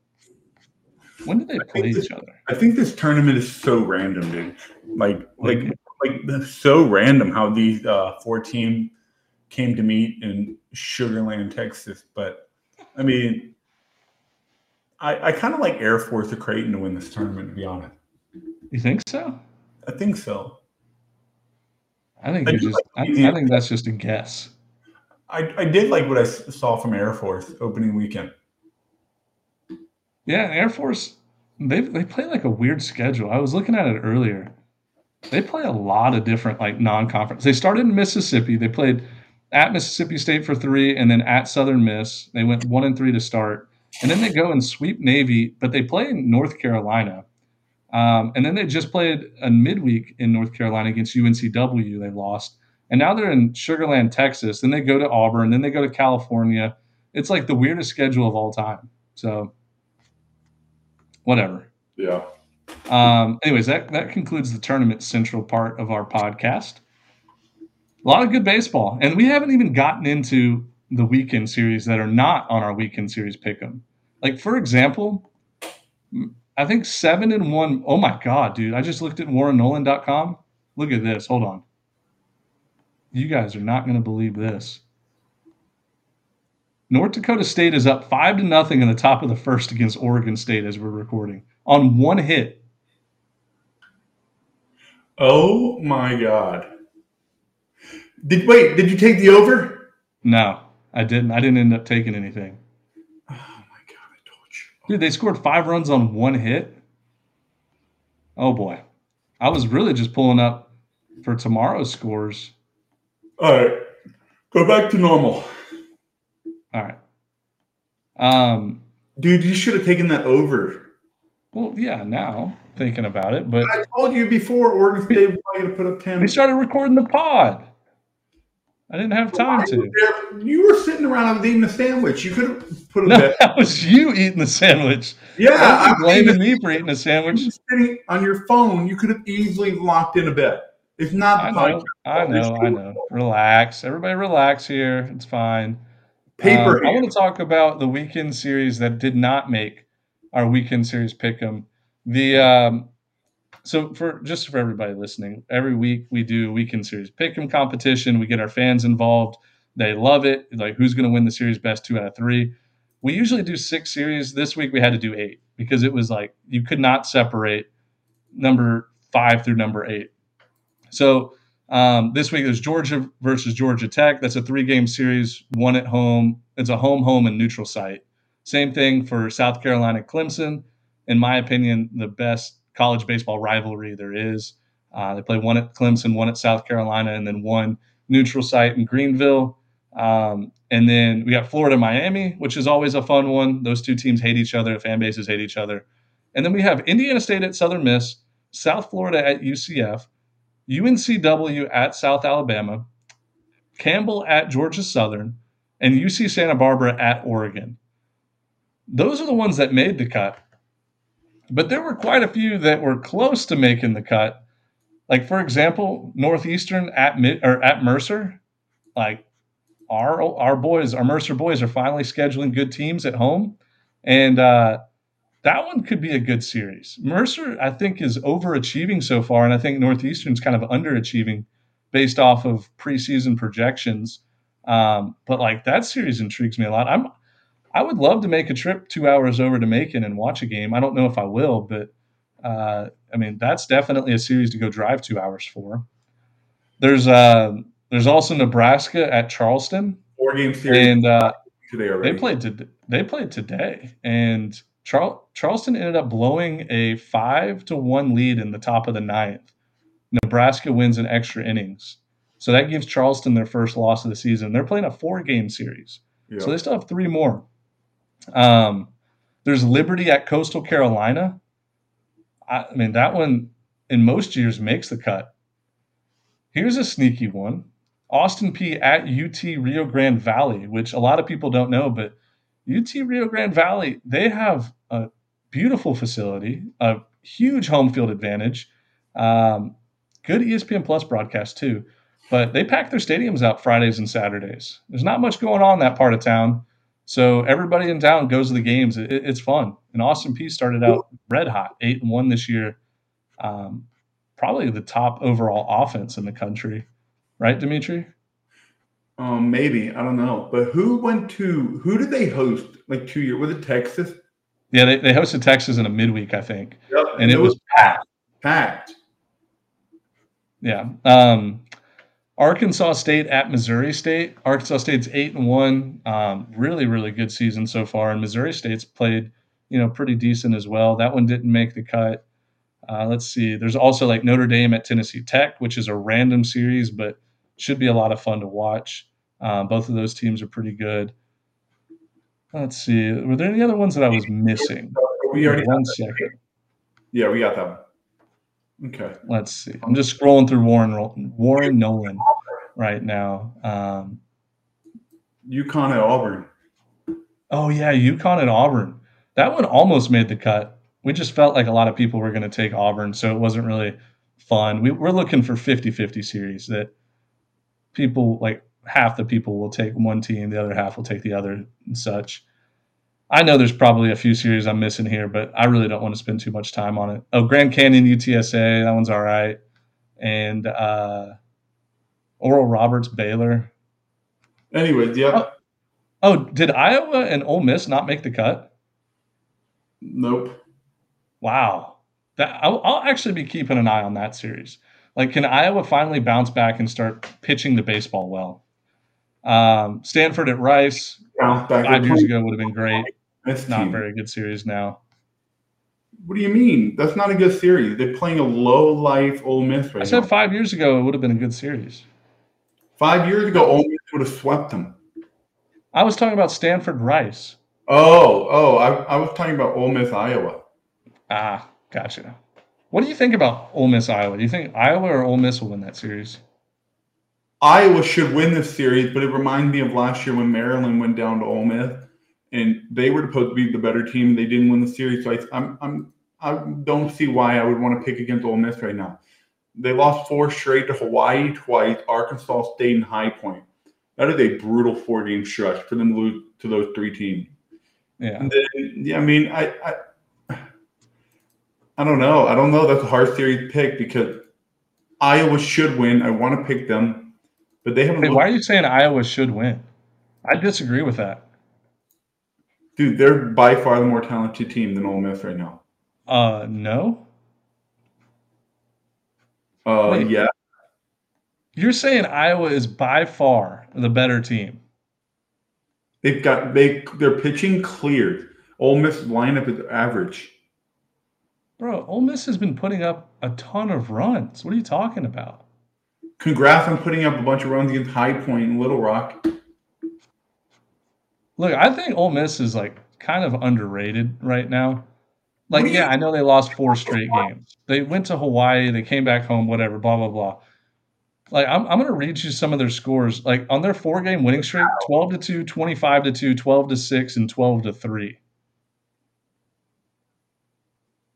When did they play this, each other? I think this tournament is so random, dude. Like like like so random how these uh, four team came to meet in Sugarland, Texas. But I mean, I, I kind of like Air Force of Creighton to win this tournament. To be honest, you think so? I think so. I think I just. Like, I, I think that's just a guess. I, I did like what I saw from Air Force opening weekend. Yeah, Air Force they they play like a weird schedule. I was looking at it earlier. They play a lot of different like non-conference. They started in Mississippi. They played at Mississippi State for three, and then at Southern Miss. They went one and three to start, and then they go and sweep Navy. But they play in North Carolina, um, and then they just played a midweek in North Carolina against UNCW. They lost, and now they're in Sugarland, Texas. Then they go to Auburn. Then they go to California. It's like the weirdest schedule of all time. So, whatever. Yeah. Um, anyways, that that concludes the tournament central part of our podcast. A lot of good baseball, and we haven't even gotten into the weekend series that are not on our weekend series pick 'em. Like for example, I think seven and one. Oh my god, dude! I just looked at WarrenNolan.com. Look at this. Hold on. You guys are not going to believe this. North Dakota State is up five to nothing in the top of the first against Oregon State as we're recording on one hit. Oh my god! Did wait? Did you take the over? No, I didn't. I didn't end up taking anything. Oh my god! I told you, dude. They scored five runs on one hit. Oh boy, I was really just pulling up for tomorrow's scores. All right, go back to normal. All right. Um, dude, you should have taken that over. Well, yeah. Now thinking about it, but I told you before Oregon State was going to put up ten. We started recording the pod. I didn't have time to. You were sitting around eating a sandwich. You could have put a no, bet. (laughs) that was you eating the sandwich. Yeah, I blaming me for eating a sandwich. Sitting on your phone, you could have easily locked in a bet. If not the I know, I know, I know. Relax, everybody, relax here. It's fine. Paper. Um, I want to talk about the weekend series that did not make our weekend series pick 'em. The um, so for just for everybody listening, every week we do weekend series pick 'em competition. We get our fans involved. They love it. Like who's going to win the series best two out of three. We usually do six series. This week we had to do eight because it was like you could not separate number five through number eight. So um, this week there's Georgia versus Georgia Tech. That's a three game series, one at home. It's a home, home, and neutral site. Same thing for South Carolina Clemson. In my opinion, the best college baseball rivalry there is. Uh, they play one at Clemson, one at South Carolina, and then one neutral site in Greenville. Um, and then we got Florida Miami, which is always a fun one. Those two teams hate each other, fan bases hate each other. And then we have Indiana State at Southern Miss, South Florida at UCF, UNCW at South Alabama, Campbell at Georgia Southern, and UC Santa Barbara at Oregon. Those are the ones that made the cut. But there were quite a few that were close to making the cut. Like for example, Northeastern at mid or at Mercer, like our our boys, our Mercer boys are finally scheduling good teams at home, and uh, that one could be a good series. Mercer, I think, is overachieving so far, and I think Northeastern's kind of underachieving based off of preseason projections. Um, but like that series intrigues me a lot. I'm I would love to make a trip two hours over to Macon and watch a game. I don't know if I will, but uh, I mean that's definitely a series to go drive two hours for. There's uh, there's also Nebraska at Charleston. Four game series, and uh, they played to, they played today, and Char- Charleston ended up blowing a five to one lead in the top of the ninth. Nebraska wins in extra innings. So that gives Charleston their first loss of the season. They're playing a four game series. Yeah. So they still have three more. Um, there's Liberty at Coastal Carolina. I, I mean, that one in most years makes the cut. Here's a sneaky one Austin Peay at UT Rio Grande Valley, which a lot of people don't know, but UT Rio Grande Valley, they have a beautiful facility, a huge home field advantage, um, good ESPN Plus broadcast too. But they pack their stadiums out Fridays and Saturdays. There's not much going on that part of town. So everybody in town goes to the games. It, it's fun. And Austin Peay started out red hot, eight and one this year. Um, probably the top overall offense in the country, right, Dimitri? Um, maybe I don't know, but who went to who did they host like two years? Was it Texas? Yeah, they, they hosted Texas in a midweek, I think, Yep, and it was packed. packed. Yeah. Um, Arkansas State at Missouri State. Arkansas State's eight and one. Um, really, really good season so far, and Missouri State's played, you know, pretty decent as well. That one didn't make the cut. Uh, let's see. There's also like Notre Dame at Tennessee Tech, which is a random series, but should be a lot of fun to watch. Um, both of those teams are pretty good. Let's see. Were there any other ones that I was missing? We already One that. Yeah, we got that one. Okay. Let's see. I'm just scrolling through Warren Warren Nolan right now. Um, UConn at Auburn. oh yeah, UConn at Auburn. That one almost made the cut. We just felt like a lot of people were going to take Auburn, so it wasn't really fun. We, we're looking for 50-50 series that people like half the people will take one team, the other half will take the other, and such. I know there's probably a few series I'm missing here, but I really don't want to spend too much time on it. Oh, Grand Canyon UTSA, that one's all right, and uh, Oral Roberts Baylor. Anyways, yeah. Oh. Oh, did Iowa and Ole Miss not make the cut? Nope. Wow, that I'll, I'll actually be keeping an eye on that series. Like, can Iowa finally bounce back and start pitching the baseball well? Um, Stanford at Rice back. five years ago would have been great. this Not team. very good series now. What do you mean? That's not a good series. They're playing a low life Ole Miss right I said now. five years ago it would have been a good series. Five years ago, Ole Miss would have swept them. I was talking about Stanford Rice. Oh, oh, I, I was talking about Ole Miss, Iowa. Ah, gotcha. What do you think about Ole Miss Iowa? Do you think Iowa or Ole Miss will win that series? Iowa should win this series, but it reminds me of last year when Maryland went down to Ole Miss, and they were supposed to be the better team. They didn't win the series, so I, I'm, I'm, I don't see why I would want to pick against Ole Miss right now. They lost four straight to Hawaii twice, Arkansas State, and High Point. That is a brutal four-game stretch for them to lose to those three teams. Yeah. And then, yeah, I mean, I, I, I don't know. I don't know. That's a hard series pick because Iowa should win. I want to pick them, but they haven't. Hey, why are you saying Iowa should win? I disagree with that. Dude, they're by far the more talented team than Ole Miss right now. Uh, no. Uh, Wait. yeah, You're saying Iowa is by far the better team. they've got they they're pitching cleared. Ole Miss lineup is average. Bro, Ole Miss has been putting up a ton of runs. What are you talking about? Congrats on putting up a bunch of runs against High Point and Little Rock. Look, I think Ole Miss is like kind of underrated right now. Like, you- yeah, I know they lost four straight games. They went to Hawaii, they came back home, whatever, blah, blah, blah. Like, I'm, I'm going to read you some of their scores. Like, on their four game winning streak 12 to 2, 25 to 2, 12 to 6, and 12 to 3.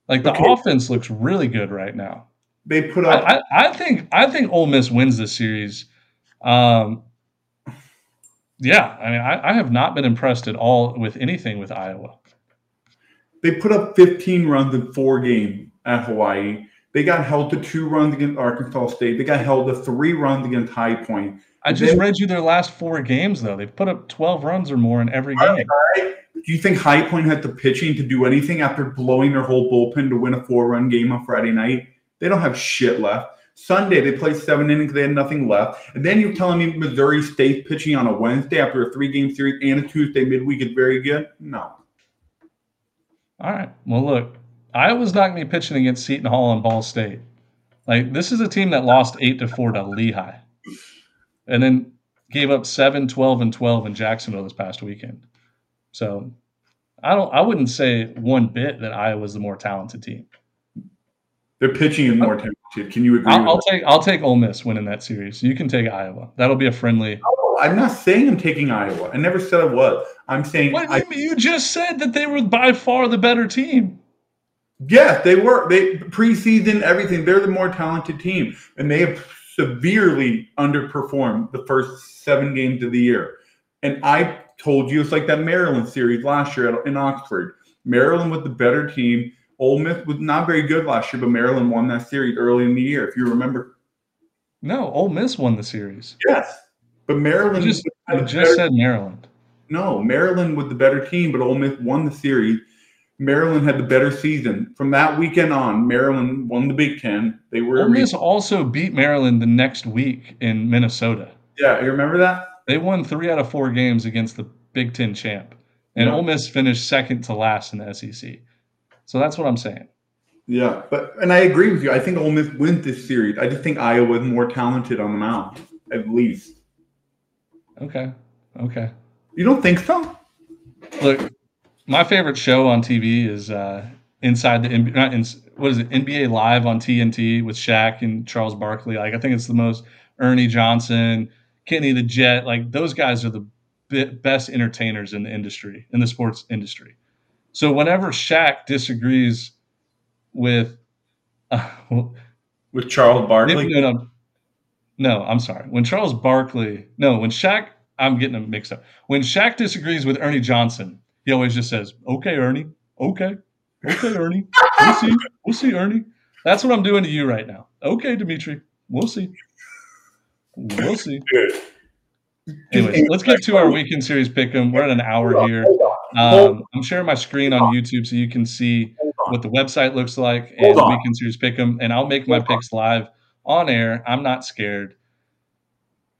Like, the Okay. offense looks really good right now. They put up. I, I, think I think Ole Miss wins this series. Um, yeah, I mean, I, I have not been impressed at all with anything with Iowa. They put up 15 runs in four games at Hawaii. They got held to two runs against Arkansas State. They got held to three runs against High Point. I just They- read you their last four games, though. They've put up 12 runs or more in every game. Do you think High Point had the pitching to do anything after blowing their whole bullpen to win a four-run game on Friday night? They don't have shit left. Sunday they played seven innings. They had nothing left. And then you're telling me Missouri State pitching on a Wednesday after a three-game series and a Tuesday midweek is very good? No. All right. Well, look, Iowa's not going to be pitching against Seton Hall and Ball State. Like, this is a team that lost 8 to 4 to Lehigh and then gave up 7, 12, and 12 in Jacksonville this past weekend. So I don't I wouldn't say one bit that Iowa's the more talented team. Their pitching is oh. more talented. Can you agree? I'll, I'll take I'll take Ole Miss winning that series. You can take Iowa. That'll be a friendly. Oh, I'm not saying I'm taking Iowa. I never said I was. I'm saying what, I, you just said that they were by far the better team. Yes, they were. They preseason everything. They're the more talented team, and they have severely underperformed the first seven games of the year. And I told you it's like that Maryland series last year in Oxford. Maryland was the better team. Ole Miss was not very good last year, but Maryland won that series early in the year, if you remember. No, Ole Miss won the series. Yes, but Maryland. You just, you just said Maryland. No, Maryland was the better team, but Ole Miss won the series. Maryland had the better season. From that weekend on, Maryland won the Big Ten. They were. Ole Miss also beat Maryland the next week in Minnesota. Yeah, you remember that? They won three out of four games against the Big Ten champ, and yeah. Ole Miss finished second to last in the SEC. So that's what I'm saying. Yeah, but and I agree with you. I think Ole Miss wins this series. I just think Iowa is more talented on the mound, at least. Okay. Okay. You don't think so? Look, my favorite show on TV is uh, Inside the NBA. Not in, what is it? NBA Live on TNT with Shaq and Charles Barkley. Like I think it's the most Ernie Johnson, Kenny the Jet. Like those guys are the best entertainers in the industry, in the sports industry. So whenever Shaq disagrees with uh, with Charles Barkley, no, no, no, I'm sorry. When Charles Barkley, no, when Shaq, I'm getting them mixed up. When Shaq disagrees with Ernie Johnson, he always just says, "Okay, Ernie. Okay, okay, Ernie. We'll see. We'll see, Ernie." That's what I'm doing to you right now. Okay, Dimitri. We'll see. We'll see. Anyways, let's get to our weekend series pick 'em. We're at an hour here. Um, I'm sharing my screen on YouTube so you can see what the website looks like and the weekend series pick 'em. And I'll make my picks live on air. I'm not scared.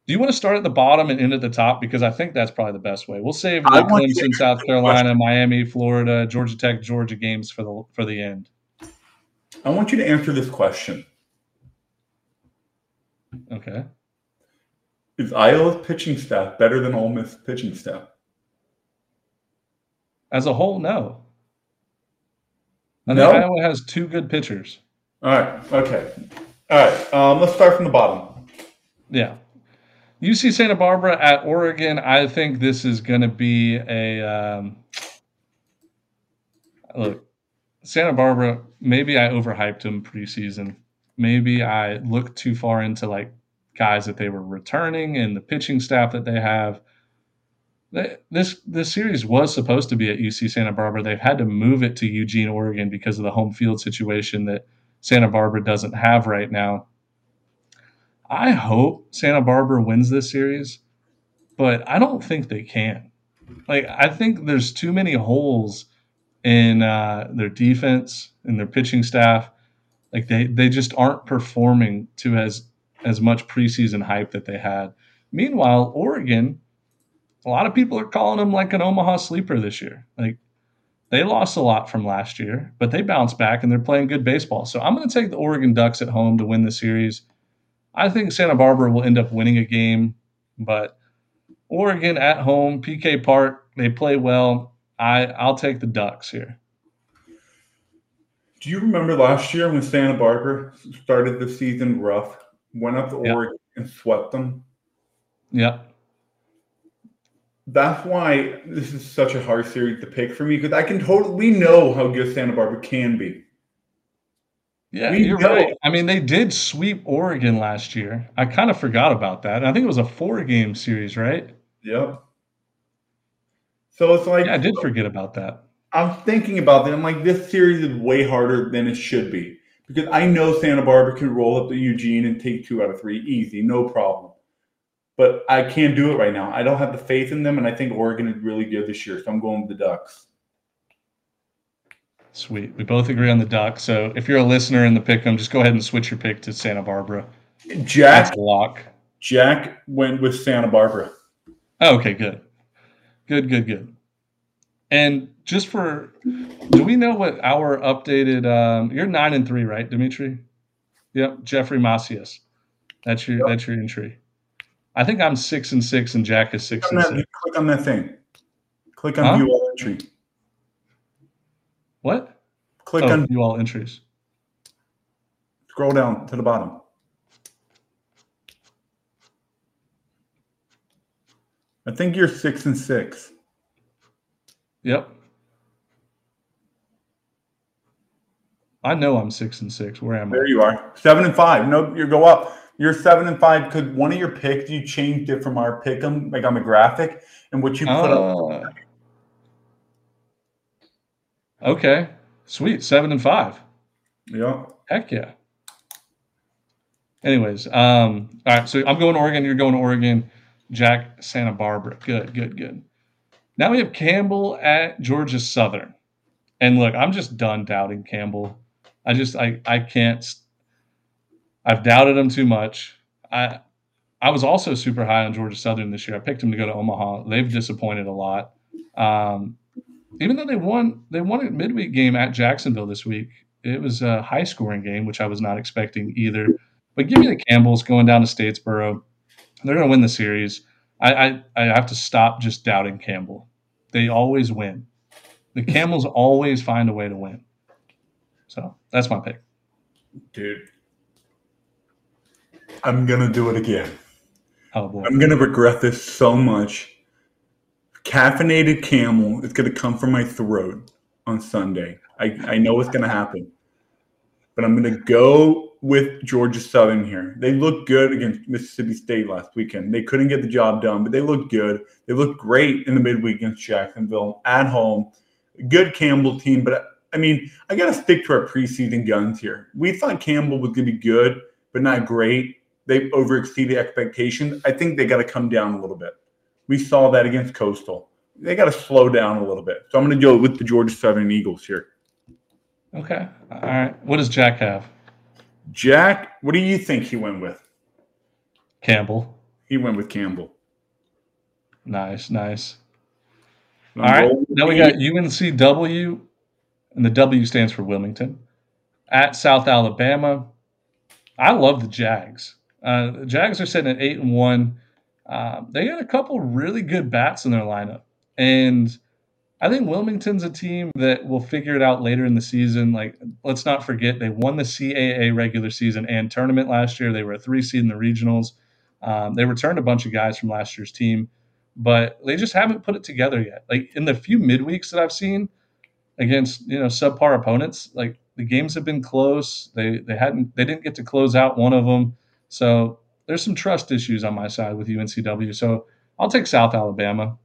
Do you want to start at the bottom and end at the top? Because I think that's probably the best way. We'll save the Clemson, South Carolina, Miami, Florida, Georgia Tech, Georgia games for the for the end. I want you to answer this question. Okay. Is Iowa's pitching staff better than Ole Miss pitching staff? As a whole, no. I no? Iowa has two good pitchers. All right. Okay. All right. Um, let's start from the bottom. Yeah. UC Santa Barbara at Oregon. I think this is going to be a um, look. Santa Barbara. Maybe I overhyped them preseason. Maybe I looked too far into like guys that they were returning and the pitching staff that they have. This this series was supposed to be at UC Santa Barbara. They've had to move it to Eugene, Oregon, because of the home field situation that Santa Barbara doesn't have right now. I hope Santa Barbara wins this series, but I don't think they can. Like I think there's too many holes in uh, their defense and their pitching staff. Like they they just aren't performing to as as much preseason hype that they had. Meanwhile, Oregon, a lot of people are calling them like an Omaha sleeper this year. Like they lost a lot from last year, but they bounced back and they're playing good baseball. So I'm going to take the Oregon Ducks at home to win the series. I think Santa Barbara will end up winning a game, but Oregon at home, PK Park, they play well. I I'll take the Ducks here. Do you remember last year when Santa Barbara started the season rough, went up to yep. Oregon and swept them? Yeah. That's why this is such a hard series to pick for me because I can totally we know how good Santa Barbara can be. Yeah, we you're know. right. I mean, they did sweep Oregon last year. I kind of forgot about that. I think it was a four game series, right? Yep. So it's like yeah, I did forget about that. I'm thinking about that. I'm like, this series is way harder than it should be because I know Santa Barbara can roll up to Eugene and take two out of three easy, no problem. But I can't do it right now. I don't have the faith in them, and I think Oregon is really good this year. So I'm going with the Ducks. Sweet. We both agree on the duck. So if you're a listener in the pick 'em, just go ahead and switch your pick to Santa Barbara. Jack That's lock. Jack went with Santa Barbara. Oh, okay, good. Good, good, good. And just for do we know what our updated um you're nine and three, right, Dimitri? Yep, Jeffrey Macias. That's your yep. that's your entry. I think I'm six and six and Jack is six click and that, six. Click on that thing. Click on huh? view all entry. What? Click oh, on view all entries. Scroll down to the bottom. I think you're six and six. Yep. I know I'm six and six. Where am I? There you are. Seven and five. No, you go up. You're seven and five. Could one of your picks you changed it from our pick them like on the graphic and what you put uh, up? Okay. Sweet. Seven and five. Yeah. Heck yeah. Anyways, um, all right. So I'm going to Oregon. You're going to Oregon. Jack Santa Barbara. Good, good, good. Now we have Campbell at Georgia Southern. And look, I'm just done doubting Campbell. I just I I can't I've doubted him too much. I I was also super high on Georgia Southern this year. I picked him to go to Omaha. They've disappointed a lot. Um, even though they won, they won a midweek game at Jacksonville this week. It was a high scoring game, which I was not expecting either. But give me the Campbells going down to Statesboro. They're going to win the series. I, I, I have to stop just doubting Campbell. They always win. The Camels always find a way to win. So that's my pick. Dude, I'm gonna do it again. Oh boy. I'm gonna regret this so much. Caffeinated camel is gonna come from my throat on Sunday. I, I know it's gonna happen. But I'm gonna go with Georgia Southern here. They looked good against Mississippi State last weekend. They couldn't get the job done, but they looked good. They looked great in the midweek against Jacksonville at home. Good Campbell team, but I mean, I got to stick to our preseason guns here. We thought Campbell was going to be good, but not great they overexceeded expectations. I think they got to come down a little bit. We saw that against Coastal. They got to slow down a little bit. So I'm going to go with the Georgia Southern Eagles here. Okay. All right. What does Jack have? Jack, what do you think he went with? Campbell. He went with Campbell. Nice, nice. All right. Now we got UNCW, and the W stands for Wilmington, at South Alabama. I love the Jags. Uh, the Jags are sitting at eight and one. Uh, they got a couple really good bats in their lineup, and I think Wilmington's a team that will figure it out later in the season. Like, let's not forget they won the CAA regular season and tournament last year. They were a three seed in the regionals. Um, they returned a bunch of guys from last year's team, but they just haven't put it together yet. Like in the few midweeks that I've seen against you know subpar opponents, like the games have been close. They they hadn't they didn't get to close out one of them. So there's some trust issues on my side with UNCW. So I'll take South Alabama.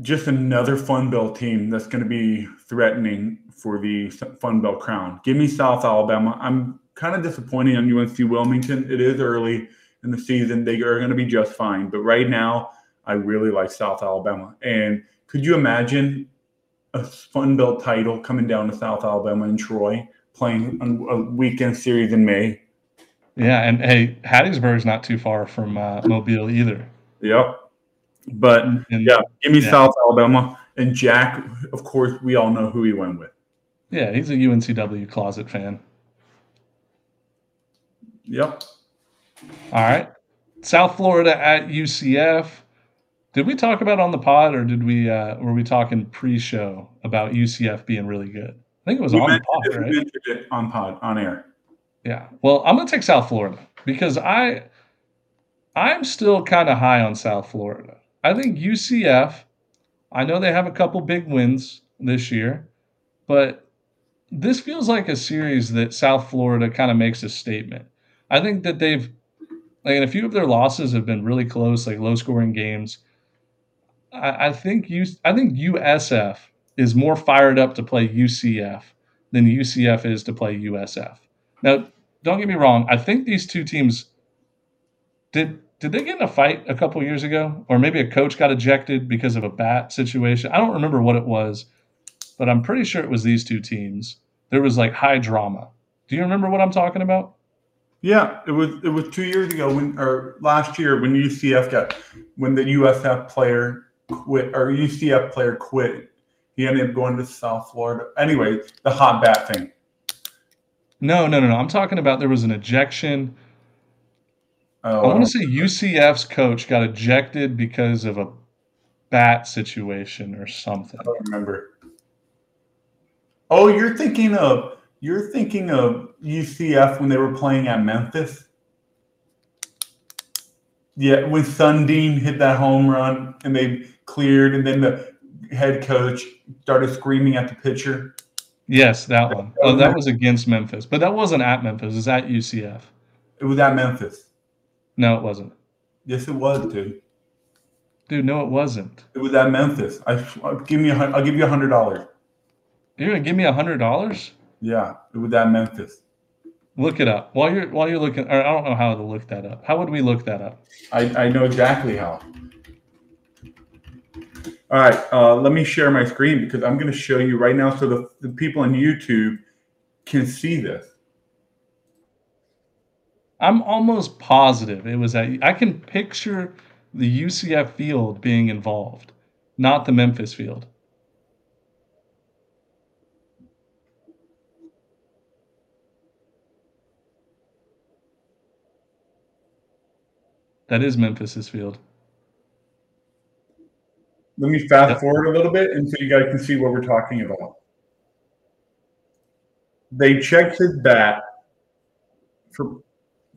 Just another Fun Belt team that's going to be threatening for the Fun Belt crown. Give me South Alabama. I'm kind of disappointed on UNC Wilmington. It is early in the season. They are going to be just fine. But right now, I really like South Alabama. And could you imagine a Fun Belt title coming down to South Alabama and Troy? playing a weekend series in May. Yeah, and hey, Hattiesburg's not too far from uh, Mobile either. Yep. But and, yeah, give me yeah. South Alabama and Jack. Of course, we all know who he went with. Yeah, he's a UNCW closet fan. Yep. All right. South Florida at UCF. Did we talk about on the pod, or did we? Uh, were we talking pre-show about UCF being really good? I think it was we on pod, right? It on pod, on air. Yeah. Well, I'm gonna take South Florida because I I'm still kind of high on South Florida. I think UCF, I know they have a couple big wins this year, but this feels like a series that South Florida kind of makes a statement. I think that they've like and a few of their losses have been really close, like low scoring games. I, I think you I think USF is more fired up to play UCF than UCF is to play USF. Now, don't get me wrong. I think these two teams did did they get in a fight a couple years ago, or maybe a coach got ejected because of a bat situation? I don't remember what it was, but I'm pretty sure it was these two teams. There was like high drama. Do you remember what I'm talking about? Yeah, it was it was two years ago when or last year when UCF got when the USF player quit or UCF player quit he ended up going to South Florida. Anyway, the hot bat thing. No, no, no, no. I'm talking about there was an ejection. Oh, I want to say UCF's coach got ejected because of a bat situation or something. I don't remember. Oh, you're thinking of You're thinking of UCF when they were playing at Memphis? Yeah, when Sundin hit that home run and they cleared, and then the head coach started screaming at the pitcher. Yes, that one. Oh, that was against Memphis, but that wasn't at Memphis. It was at UCF. It was at Memphis. No, it wasn't. Yes, it was, dude. Dude, no, it wasn't. It was at Memphis. I I'll give me a, I'll give you a hundred dollars. You're gonna give me a hundred dollars? Yeah, it was at Memphis. Look it up while you're while you're looking. Or I don't know how to look that up. How would we look that up? I, I know exactly how. All right, uh, let me share my screen because I'm going to show you right now so the, the people on YouTube can see this. I'm almost positive it was at. I can picture the UCF field being involved, not the Memphis field. That is Memphis's field. Let me fast yep. forward a little bit and so you guys can see what we're talking about. They checked his bat for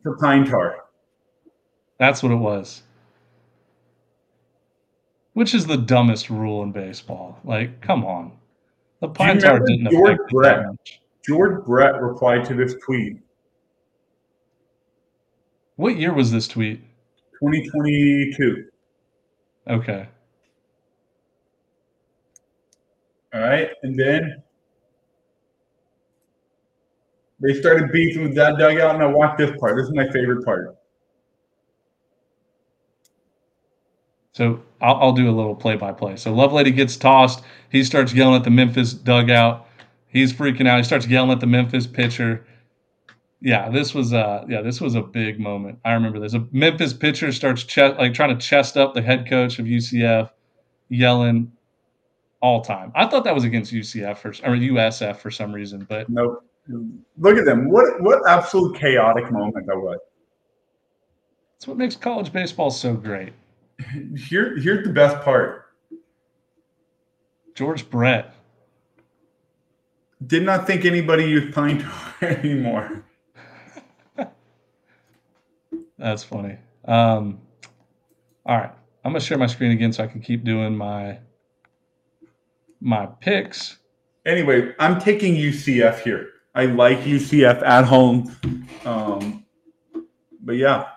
for pine tar. That's what it was. Which is the dumbest rule in baseball. Like, come on. The pine tar didn't George Brett, George Brett replied to this tweet. What year was this tweet? 2022. Okay. All right. And then they started beefing with that dugout, and I watched this part. This is my favorite part. So I'll, I'll do a little play by play. So Lovelady gets tossed. He starts yelling at the Memphis dugout. He's freaking out. He starts yelling at the Memphis pitcher yeah, this was uh yeah, this was a big moment. I remember this. A Memphis pitcher starts chest, like trying to chest up the head coach of UCF, yelling all time. I thought that was against UCF for, or USF for some reason, but nope. Look at them. What what absolute chaotic moment that was. That's what makes college baseball so great. (laughs) Here here's the best part. George Brett did not think anybody used pine tar anymore. That's funny. Um, all right, I'm gonna share my screen again so I can keep doing my my picks. Anyway, I'm taking UCF here. I like UCF at home, um, but yeah.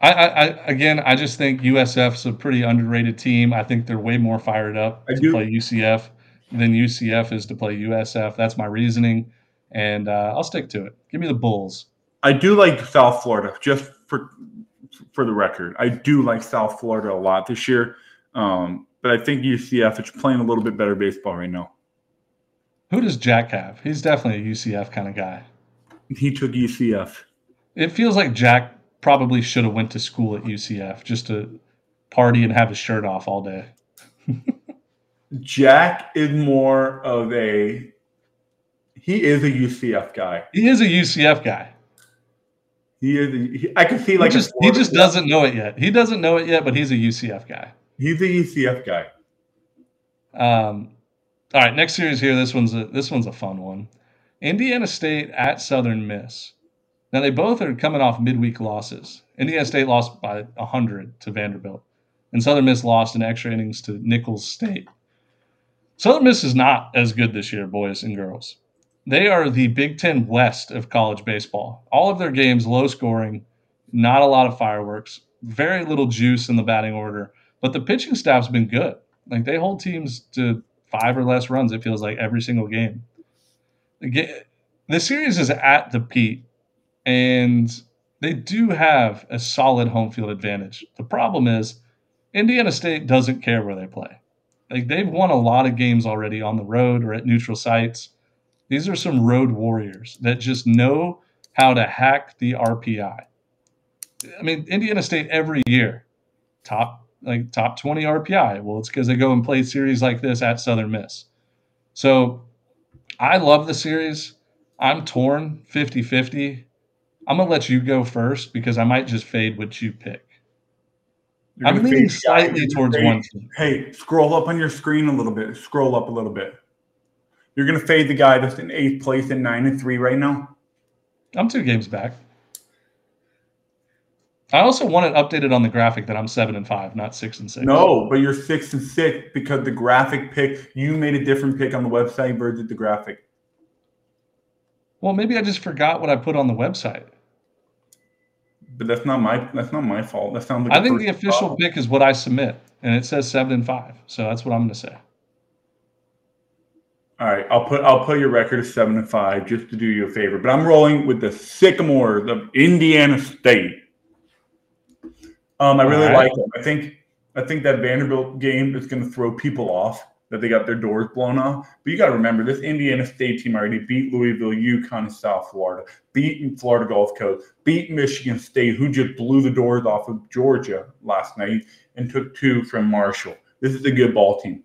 I, I, again, I just think USF's a pretty underrated team. I think they're way more fired up I to do. play UCF than UCF is to play USF. That's my reasoning, and uh, I'll stick to it. Give me the Bulls. I do like South Florida, just for for the record. I do like South Florida a lot this year, um, but I think UCF is playing a little bit better baseball right now. Who does Jack have? He's definitely a UCF kind of guy. He took UCF. It feels like Jack probably should have went to school at UCF just to party and have his shirt off all day. (laughs) Jack is more of a he is a UCF guy. He is a UCF guy. He. He, I can see like he just, he just doesn't know it yet. He doesn't know it yet, but he's a UCF guy. He's a UCF guy. Um, all right, next series here. This one's a this one's a fun one. Indiana State at Southern Miss. Now they both are coming off midweek losses. Indiana State lost by hundred to Vanderbilt, and Southern Miss lost in extra innings to Nicholls State. Southern Miss is not as good this year, boys and girls. They are the Big Ten West of college baseball. All of their games low scoring, not a lot of fireworks, very little juice in the batting order, but the pitching staff's been good. Like they hold teams to five or less runs, it feels like every single game. The series is at the Pete, and they do have a solid home field advantage. The problem is, Indiana State doesn't care where they play. Like they've won a lot of games already on the road or at neutral sites. These are some road warriors that just know how to hack the RPI. I mean, Indiana State every year, top like top 20 RPI. Well, it's because they go and play series like this at Southern Miss. So I love the series. I'm torn 50 50. I'm going to let you go first because I might just fade what you pick. I'm leaning slightly towards one team. Hey, scroll up on your screen a little bit. Scroll up a little bit. You're going to fade the guy that's in eighth place and nine and three right now. I'm two games back. I also want it updated on the graphic that I'm seven and five, not six and six. No, but you're six and six because the graphic pick you made a different pick on the website versus the graphic. Well, maybe I just forgot what I put on the website. But that's not my that's not my fault. That sounds like I think the official problem. pick is what I submit, and it says seven and five. So that's what I'm going to say. All right, I'll put I'll put your record as seven and five just to do you a favor. But I'm rolling with the Sycamores of Indiana State. Um, I really right. like them. I think I think that Vanderbilt game is going to throw people off that they got their doors blown off. But you got to remember this Indiana State team already beat Louisville, UConn, and South Florida, beat Florida Gulf Coast, beat Michigan State, who just blew the doors off of Georgia last night and took two from Marshall. This is a good ball team.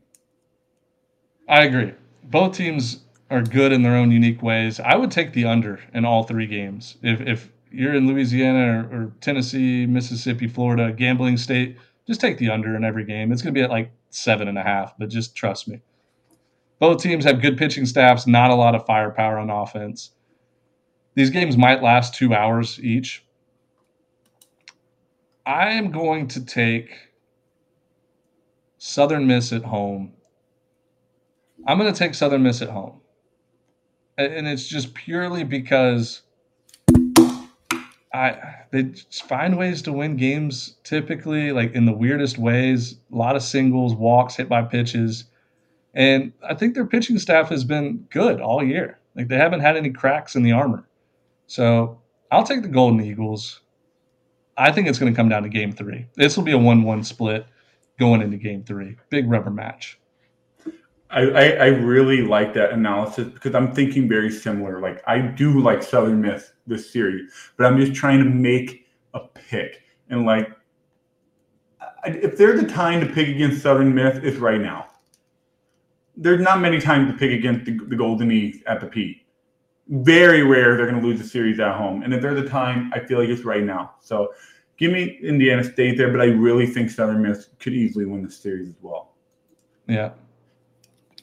I agree both teams are good in their own unique ways. I would take the under in all three games. If if you're in Louisiana or, or Tennessee, Mississippi, Florida, gambling state, just take the under in every game. It's going to be at like seven and a half, but just trust me. Both teams have good pitching staffs, not a lot of firepower on offense. These games might last two hours each. I am going to take Southern Miss at home I'm going to take Southern Miss at home. And it's just purely because I they find ways to win games typically like in the weirdest ways, a lot of singles, walks, hit by pitches. And I think their pitching staff has been good all year. Like they haven't had any cracks in the armor. So I'll take the Golden Eagles. I think it's going to come down to game three. This will be a 1 1 split going into game three. Big rubber match. I, I, I really like that analysis because I'm thinking very similar. Like I do like Southern Miss this series, but I'm just trying to make a pick. And like, if there's a time to pick against Southern Miss, it's right now. There's not many times to pick against the, the Golden Eagles at the P. Very rare they're going to lose the series at home. And if there's a time, I feel like it's right now. So give me Indiana State there, but I really think Southern Miss could easily win the series as well. Yeah,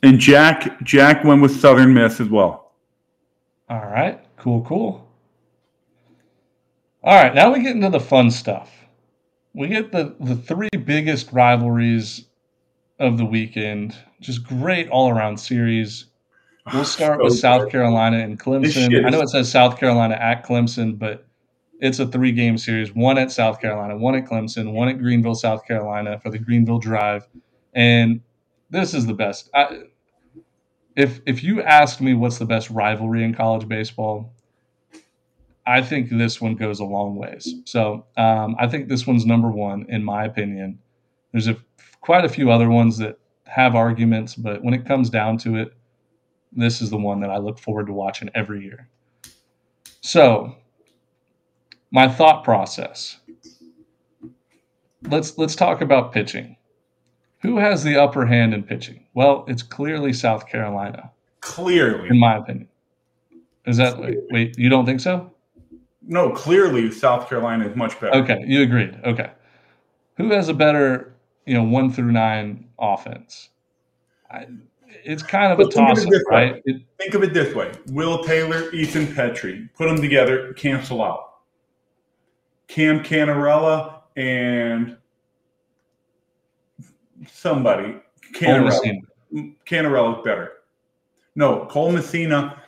and Jack Jack went with Southern Miss as well. All right, cool, cool. All right, now we get into the fun stuff. We get the the three biggest rivalries of the weekend. Just great all around series. We'll (sighs) start so with South good. Carolina and Clemson. I know it says South Carolina at Clemson, but it's a three game series one at South Carolina, one at Clemson, one at Greenville, South Carolina for the Greenville Drive. And this is the best. I, if if you ask me what's the best rivalry in college baseball, I think this one goes a long ways. So um, I think this one's number one in my opinion. There's a quite a few other ones that have arguments, but when it comes down to it, this is the one that I look forward to watching every year. So my thought process. Let's let's talk about pitching. Who has the upper hand in pitching? Well, it's clearly South Carolina. Clearly. In my opinion. Is that wait, you don't think so? No, clearly South Carolina is much better. Okay, you agreed. Okay. Who has a better, you know, 1 through 9 offense? I, it's kind of a toss up, right? It, think of it this way. Will Taylor, Ethan Petry, put them together, cancel out. Cam Cannarella and somebody. Cannarella is better. No, Cole Messina,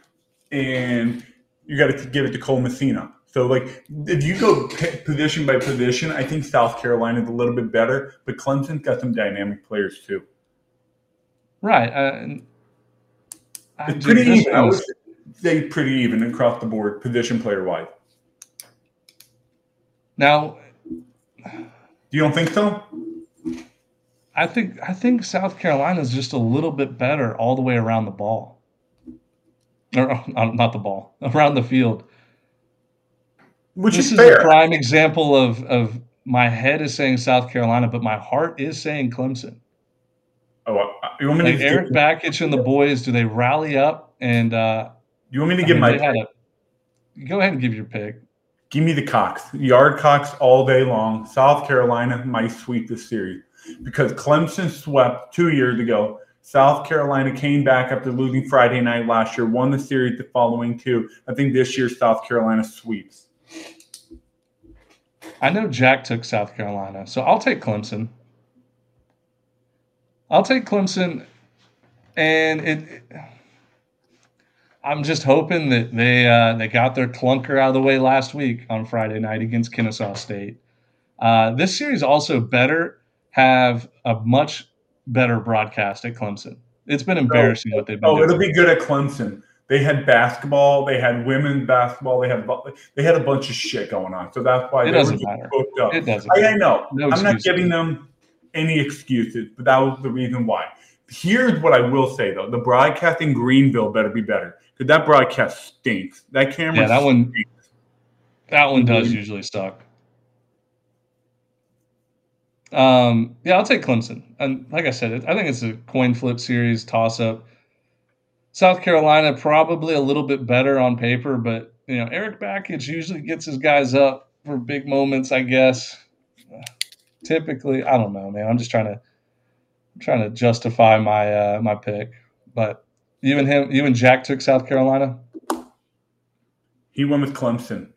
and you got to give it to Cole Messina. So, like, if you go position by position, I think South Carolina is a little bit better, but Clemson's got some dynamic players too. Right. Uh, it's pretty even. I would say pretty even across the board, position player wise. Now, you don't think so? I think I think South Carolina is just a little bit better all the way around the ball, or uh, not the ball (laughs) around the field. Which this is, is a prime example of of my head is saying South Carolina, but my heart is saying Clemson. Oh, you want me like to Erik Bakich and the boys? Do they rally up and? uh You want me to give I mean, my? A, go ahead and give your pick. Give me the Cox, yard Cox all day long. South Carolina might sweep this series because Clemson swept two years ago. South Carolina came back after losing Friday night last year, won the series the following two. I think this year South Carolina sweeps. I know Jack took South Carolina, so I'll take Clemson. I'll take Clemson, and it. I'm just hoping that they uh, they got their clunker out of the way last week on Friday night against Kennesaw State. Uh, this series also better have a much better broadcast at Clemson. It's been embarrassing oh, what they've been. Oh, doing. it'll be good at Clemson. They had basketball, they had women's basketball, they had they had a bunch of shit going on. So that's why it doesn't matter. It doesn't. I, I know. No I'm not giving them any excuses, but that was the reason why. Here's what I will say though: the broadcast in Greenville better be better because that broadcast stinks. That camera, yeah, that stinks. one, that one does mm-hmm. usually suck. Um, yeah, I'll take Clemson. And like I said, I think it's a coin flip series, toss up. South Carolina probably a little bit better on paper, but you know Erik Bakich usually gets his guys up for big moments. I guess. Typically, I don't know, man. I'm just trying to I'm trying to justify my uh, my pick, but you and him, you and Jack took South Carolina. He went with Clemson.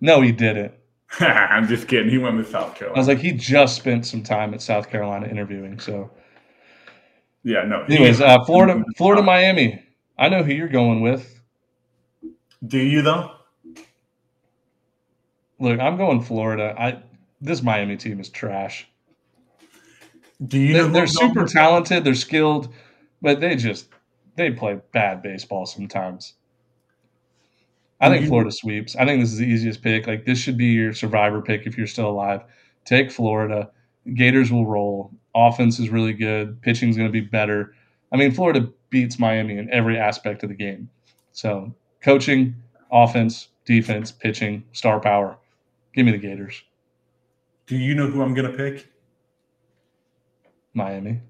No, he didn't. (laughs) I'm just kidding. He went with South Carolina. I was like, he just spent some time at South Carolina interviewing. So, yeah, no. Anyways, uh, Florida, Florida, Miami. I know who you're going with. Do you though? Look, I'm going Florida. I this Miami team is trash. Do you they, know they're super talented, they're skilled, but they just they play bad baseball sometimes. I think mm-hmm. Florida sweeps. I think this is the easiest pick. Like this should be your survivor pick if you're still alive. Take Florida. Gators will roll. Offense is really good. Pitching is going to be better. I mean, Florida beats Miami in every aspect of the game. So, coaching, offense, defense, pitching, star power. Give me the Gators. Do you know who I'm going to pick? Miami.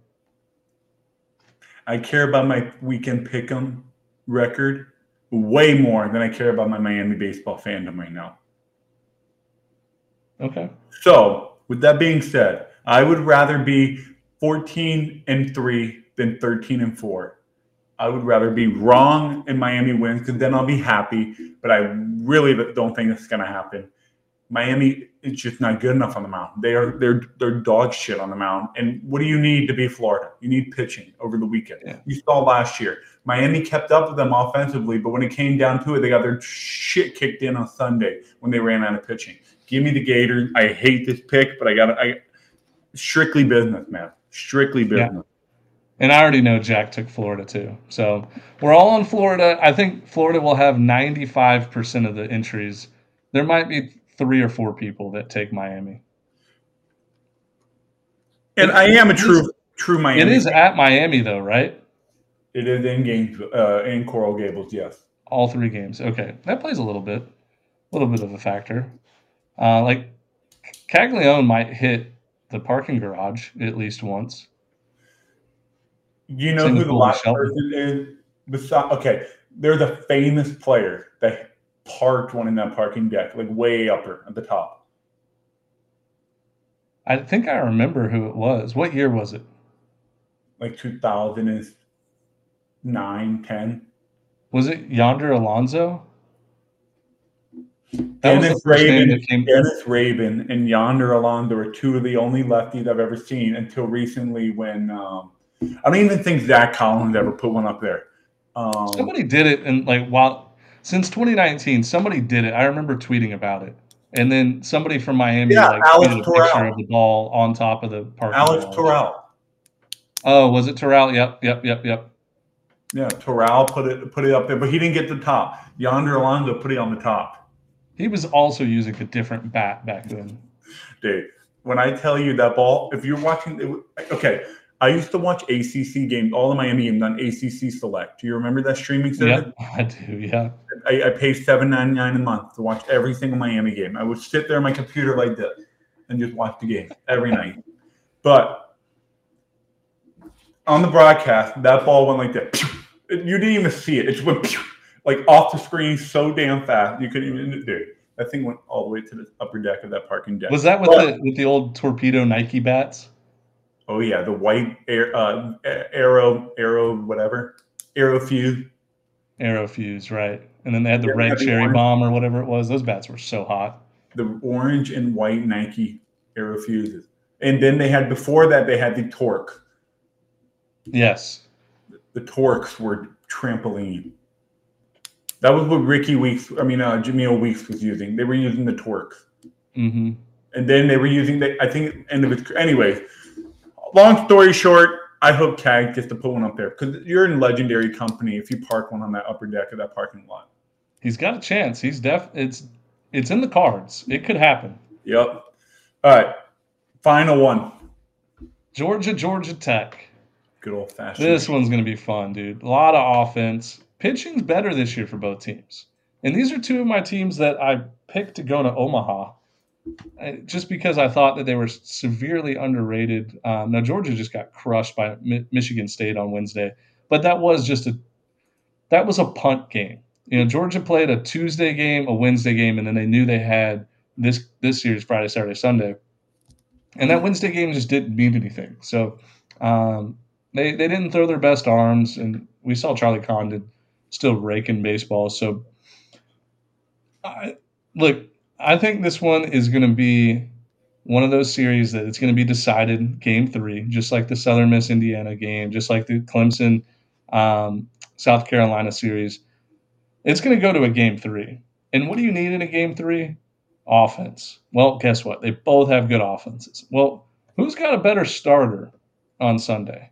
I care about my weekend pick 'em record way more than I care about my Miami baseball fandom right now. Okay. So, with that being said, I would rather be 14 and 3 than 13 and 4. I would rather be wrong and Miami wins because then I'll be happy, but I really don't think it's going to happen. Miami is just not good enough on the mound. They are they're they're dog shit on the mound. And what do you need to be Florida? You need pitching over the weekend. Yeah. You saw last year. Miami kept up with them offensively, but when it came down to it, they got their shit kicked in on Sunday when they ran out of pitching. Give me the Gators. I hate this pick, but I got I strictly business, man. Strictly business. Yeah. And I already know Jack took Florida too. So we're all on Florida. I think Florida will have 95% of the entries. There might be three or four people that take Miami. And I am a true true Miami. It is at Miami though, right? It is in games uh, in Coral Gables, yes. All three games. Okay, that plays a little bit, a little bit of a factor. Uh, like Caglianone might hit the parking garage at least once. You know Same who the last person is? Besides, okay, there's a famous player that parked one in that parking deck, like way upper at the top. I think I remember who it was. What year was it? Like 2009, 10. Was it Yonder Alonso? Dennis Raben. Dennis Raben, and Yonder Alonso are two of the only lefties I've ever seen until recently when um, I don't even think Zach Collins ever put one up there. Um, Somebody did it, and like while since 2019, somebody did it. I remember tweeting about it. And then somebody from Miami yeah, like Alex tweeted a picture of the ball on top of the park. Alex. Toral. Oh, was it Toral? Yep, yep, yep, yep. Yeah, Toral put it put it up there, but he didn't get the top. Yonder Alonso put it on the top. He was also using a different bat back then. Dude, when I tell you that ball, if you're watching, it, okay, I used to watch ACC games, all the Miami games on ACC Select. Do you remember that streaming service? Yeah, (laughs) I do. Yeah. I, I pay seven ninety nine a month to watch every single Miami game. I would sit there on my computer like this and just watch the game every night. But on the broadcast, that ball went like that. You didn't even see it. It just went like off the screen so damn fast you couldn't even do it. That thing went all the way to the upper deck of that parking deck. Was that with but, the with the old torpedo Nike bats? Oh yeah, the white air, uh, arrow, arrow, whatever, arrow fuse. Arrow fuse, right? And then they had the yeah, red cherry bomb or whatever it was. Those bats were so hot. The orange and white Nike arrow fuses, and then they had before that they had the torque. Yes, the torques were trampoline. That was what Rickie Weeks, I mean, uh, Jemile Weeks was using. They were using the torques. Mm-hmm. And then they were using the, I think, end of its, anyway, long story short, I hope CAG gets to put one up there because you're in legendary company if you park one on that upper deck of that parking lot. He's got a chance. He's def. It's it's in the cards. It could happen. Yep. All right. Final one. Georgia, Georgia Tech. Good old fashioned. This one's going to be fun, dude. A lot of offense. Pitching's better this year for both teams. And these are two of my teams that I picked to go to Omaha just because I thought that they were severely underrated. Um, now Georgia just got crushed by Mi- Michigan State on Wednesday, but that was just a that was a punt game. You know, Georgia played a Tuesday game, a Wednesday game, and then they knew they had this this series Friday, Saturday, Sunday, and that Wednesday game just didn't mean anything. So um, they they didn't throw their best arms, and we saw Charlie Condon still raking baseball. So I, look, I think this one is going to be one of those series that it's going to be decided game three, just like the Southern Miss Indiana game, just like the Clemson um, South Carolina series. It's going to go to a game three. And what do you need in a game three? Offense. Well, guess what? They both have good offenses. Well, who's got a better starter on Sunday?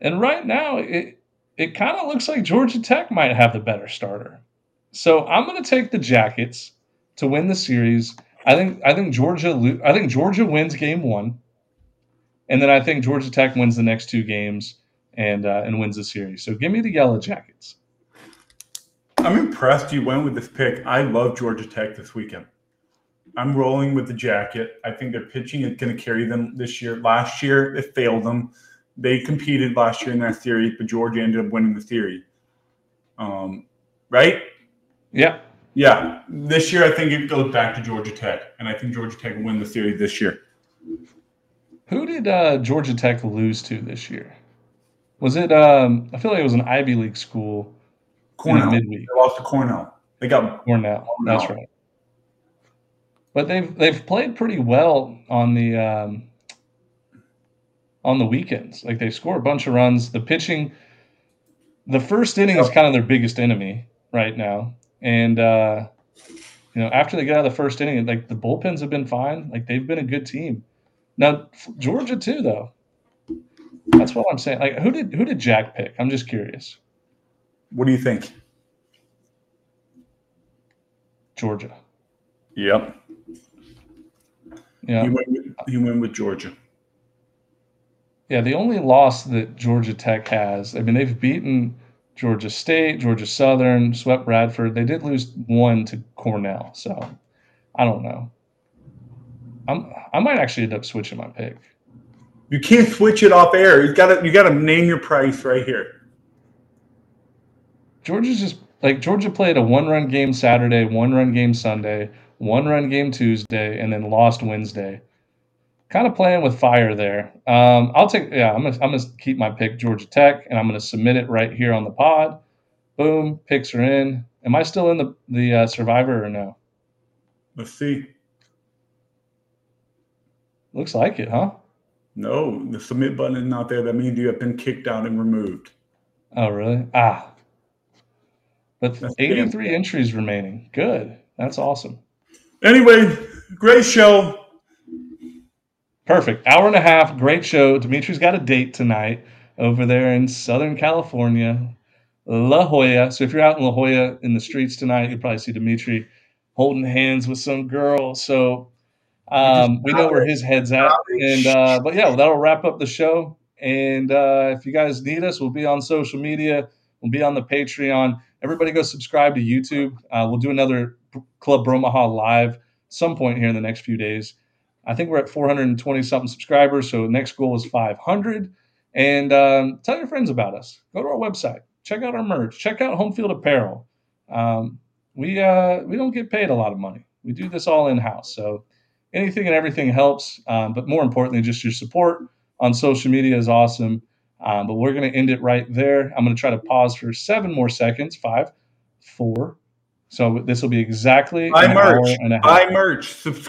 And right now, it it kind of looks like Georgia Tech might have the better starter. So I'm going to take the Jackets to win the series. I think I think Georgia I think Georgia wins game one, and then I think Georgia Tech wins the next two games and uh, and wins the series. So give me the Yellow Jackets. I'm impressed you went with this pick. I love Georgia Tech this weekend. I'm rolling with the jacket. I think their pitching is going to carry them this year. Last year, it failed them. They competed last year in that series, but Georgia ended up winning the series. Um, right? Yeah. Yeah, this year I think it goes back to Georgia Tech, and I think Georgia Tech will win the series this year. Who did uh, Georgia Tech lose to this year? Was it? Um, I feel like it was an Ivy League school. Cornell. Midweek. They lost to Cornell. They got Cornell. Cornell. That's right. But they've they've played pretty well on the um, on the weekends. Like they score a bunch of runs. The pitching, the first inning is kind of their biggest enemy right now. And uh, you know, after they get out of the first inning, like the bullpens have been fine. Like they've been a good team. Now Georgia too, though. That's what I'm saying. Like who did who did Jack pick? I'm just curious. What do you think? Georgia. Yep. Yeah. You went, with, you went with Georgia. Yeah, the only loss that Georgia Tech has, I mean, they've beaten Georgia State, Georgia Southern, swept Bradford. They did lose one to Cornell, so I don't know. I'm I might actually end up switching my pick. You can't switch it off air. You got to you got to name your price right here. Georgia's just like Georgia played a one-run game Saturday, one-run game Sunday, one-run game Tuesday, and then lost Wednesday kind of playing with fire there. Um, I'll take yeah. I'm gonna I'm gonna keep my pick Georgia Tech, and I'm gonna submit it right here on the pod. Boom, picks are in. Am I still in the the uh, Survivor or no? Let's see. Looks like it, huh? No, the submit button is not there. That means you have been kicked out and removed. Oh, really? Ah. But That's 83 damn. entries remaining. Good. That's awesome. Anyway, great show. Perfect. Hour and a half. Great show. Dimitri's got a date tonight over there in Southern California, La Jolla. So if you're out in La Jolla in the streets tonight, you'll probably see Dimitri holding hands with some girl. So um, we know where his head's at. And uh, but yeah, well, that'll wrap up the show. And uh, if you guys need us, we'll be on social media. We'll be on the Patreon. Everybody go subscribe to YouTube. Uh, we'll do another Club Bromaha live some point here in the next few days. I think we're at 420 something subscribers. So next goal is 500. And um, tell your friends about us. Go to our website. Check out our merch. Check out Homefield Apparel. Um, we uh, we don't get paid a lot of money. We do this all in house. So anything and everything helps. Um, but more importantly, just your support on social media is awesome. Um, but we're going to end it right there. I'm going to try to pause for seven more seconds. Five, four. So this will be exactly buy merch. Buy merch. Subscribe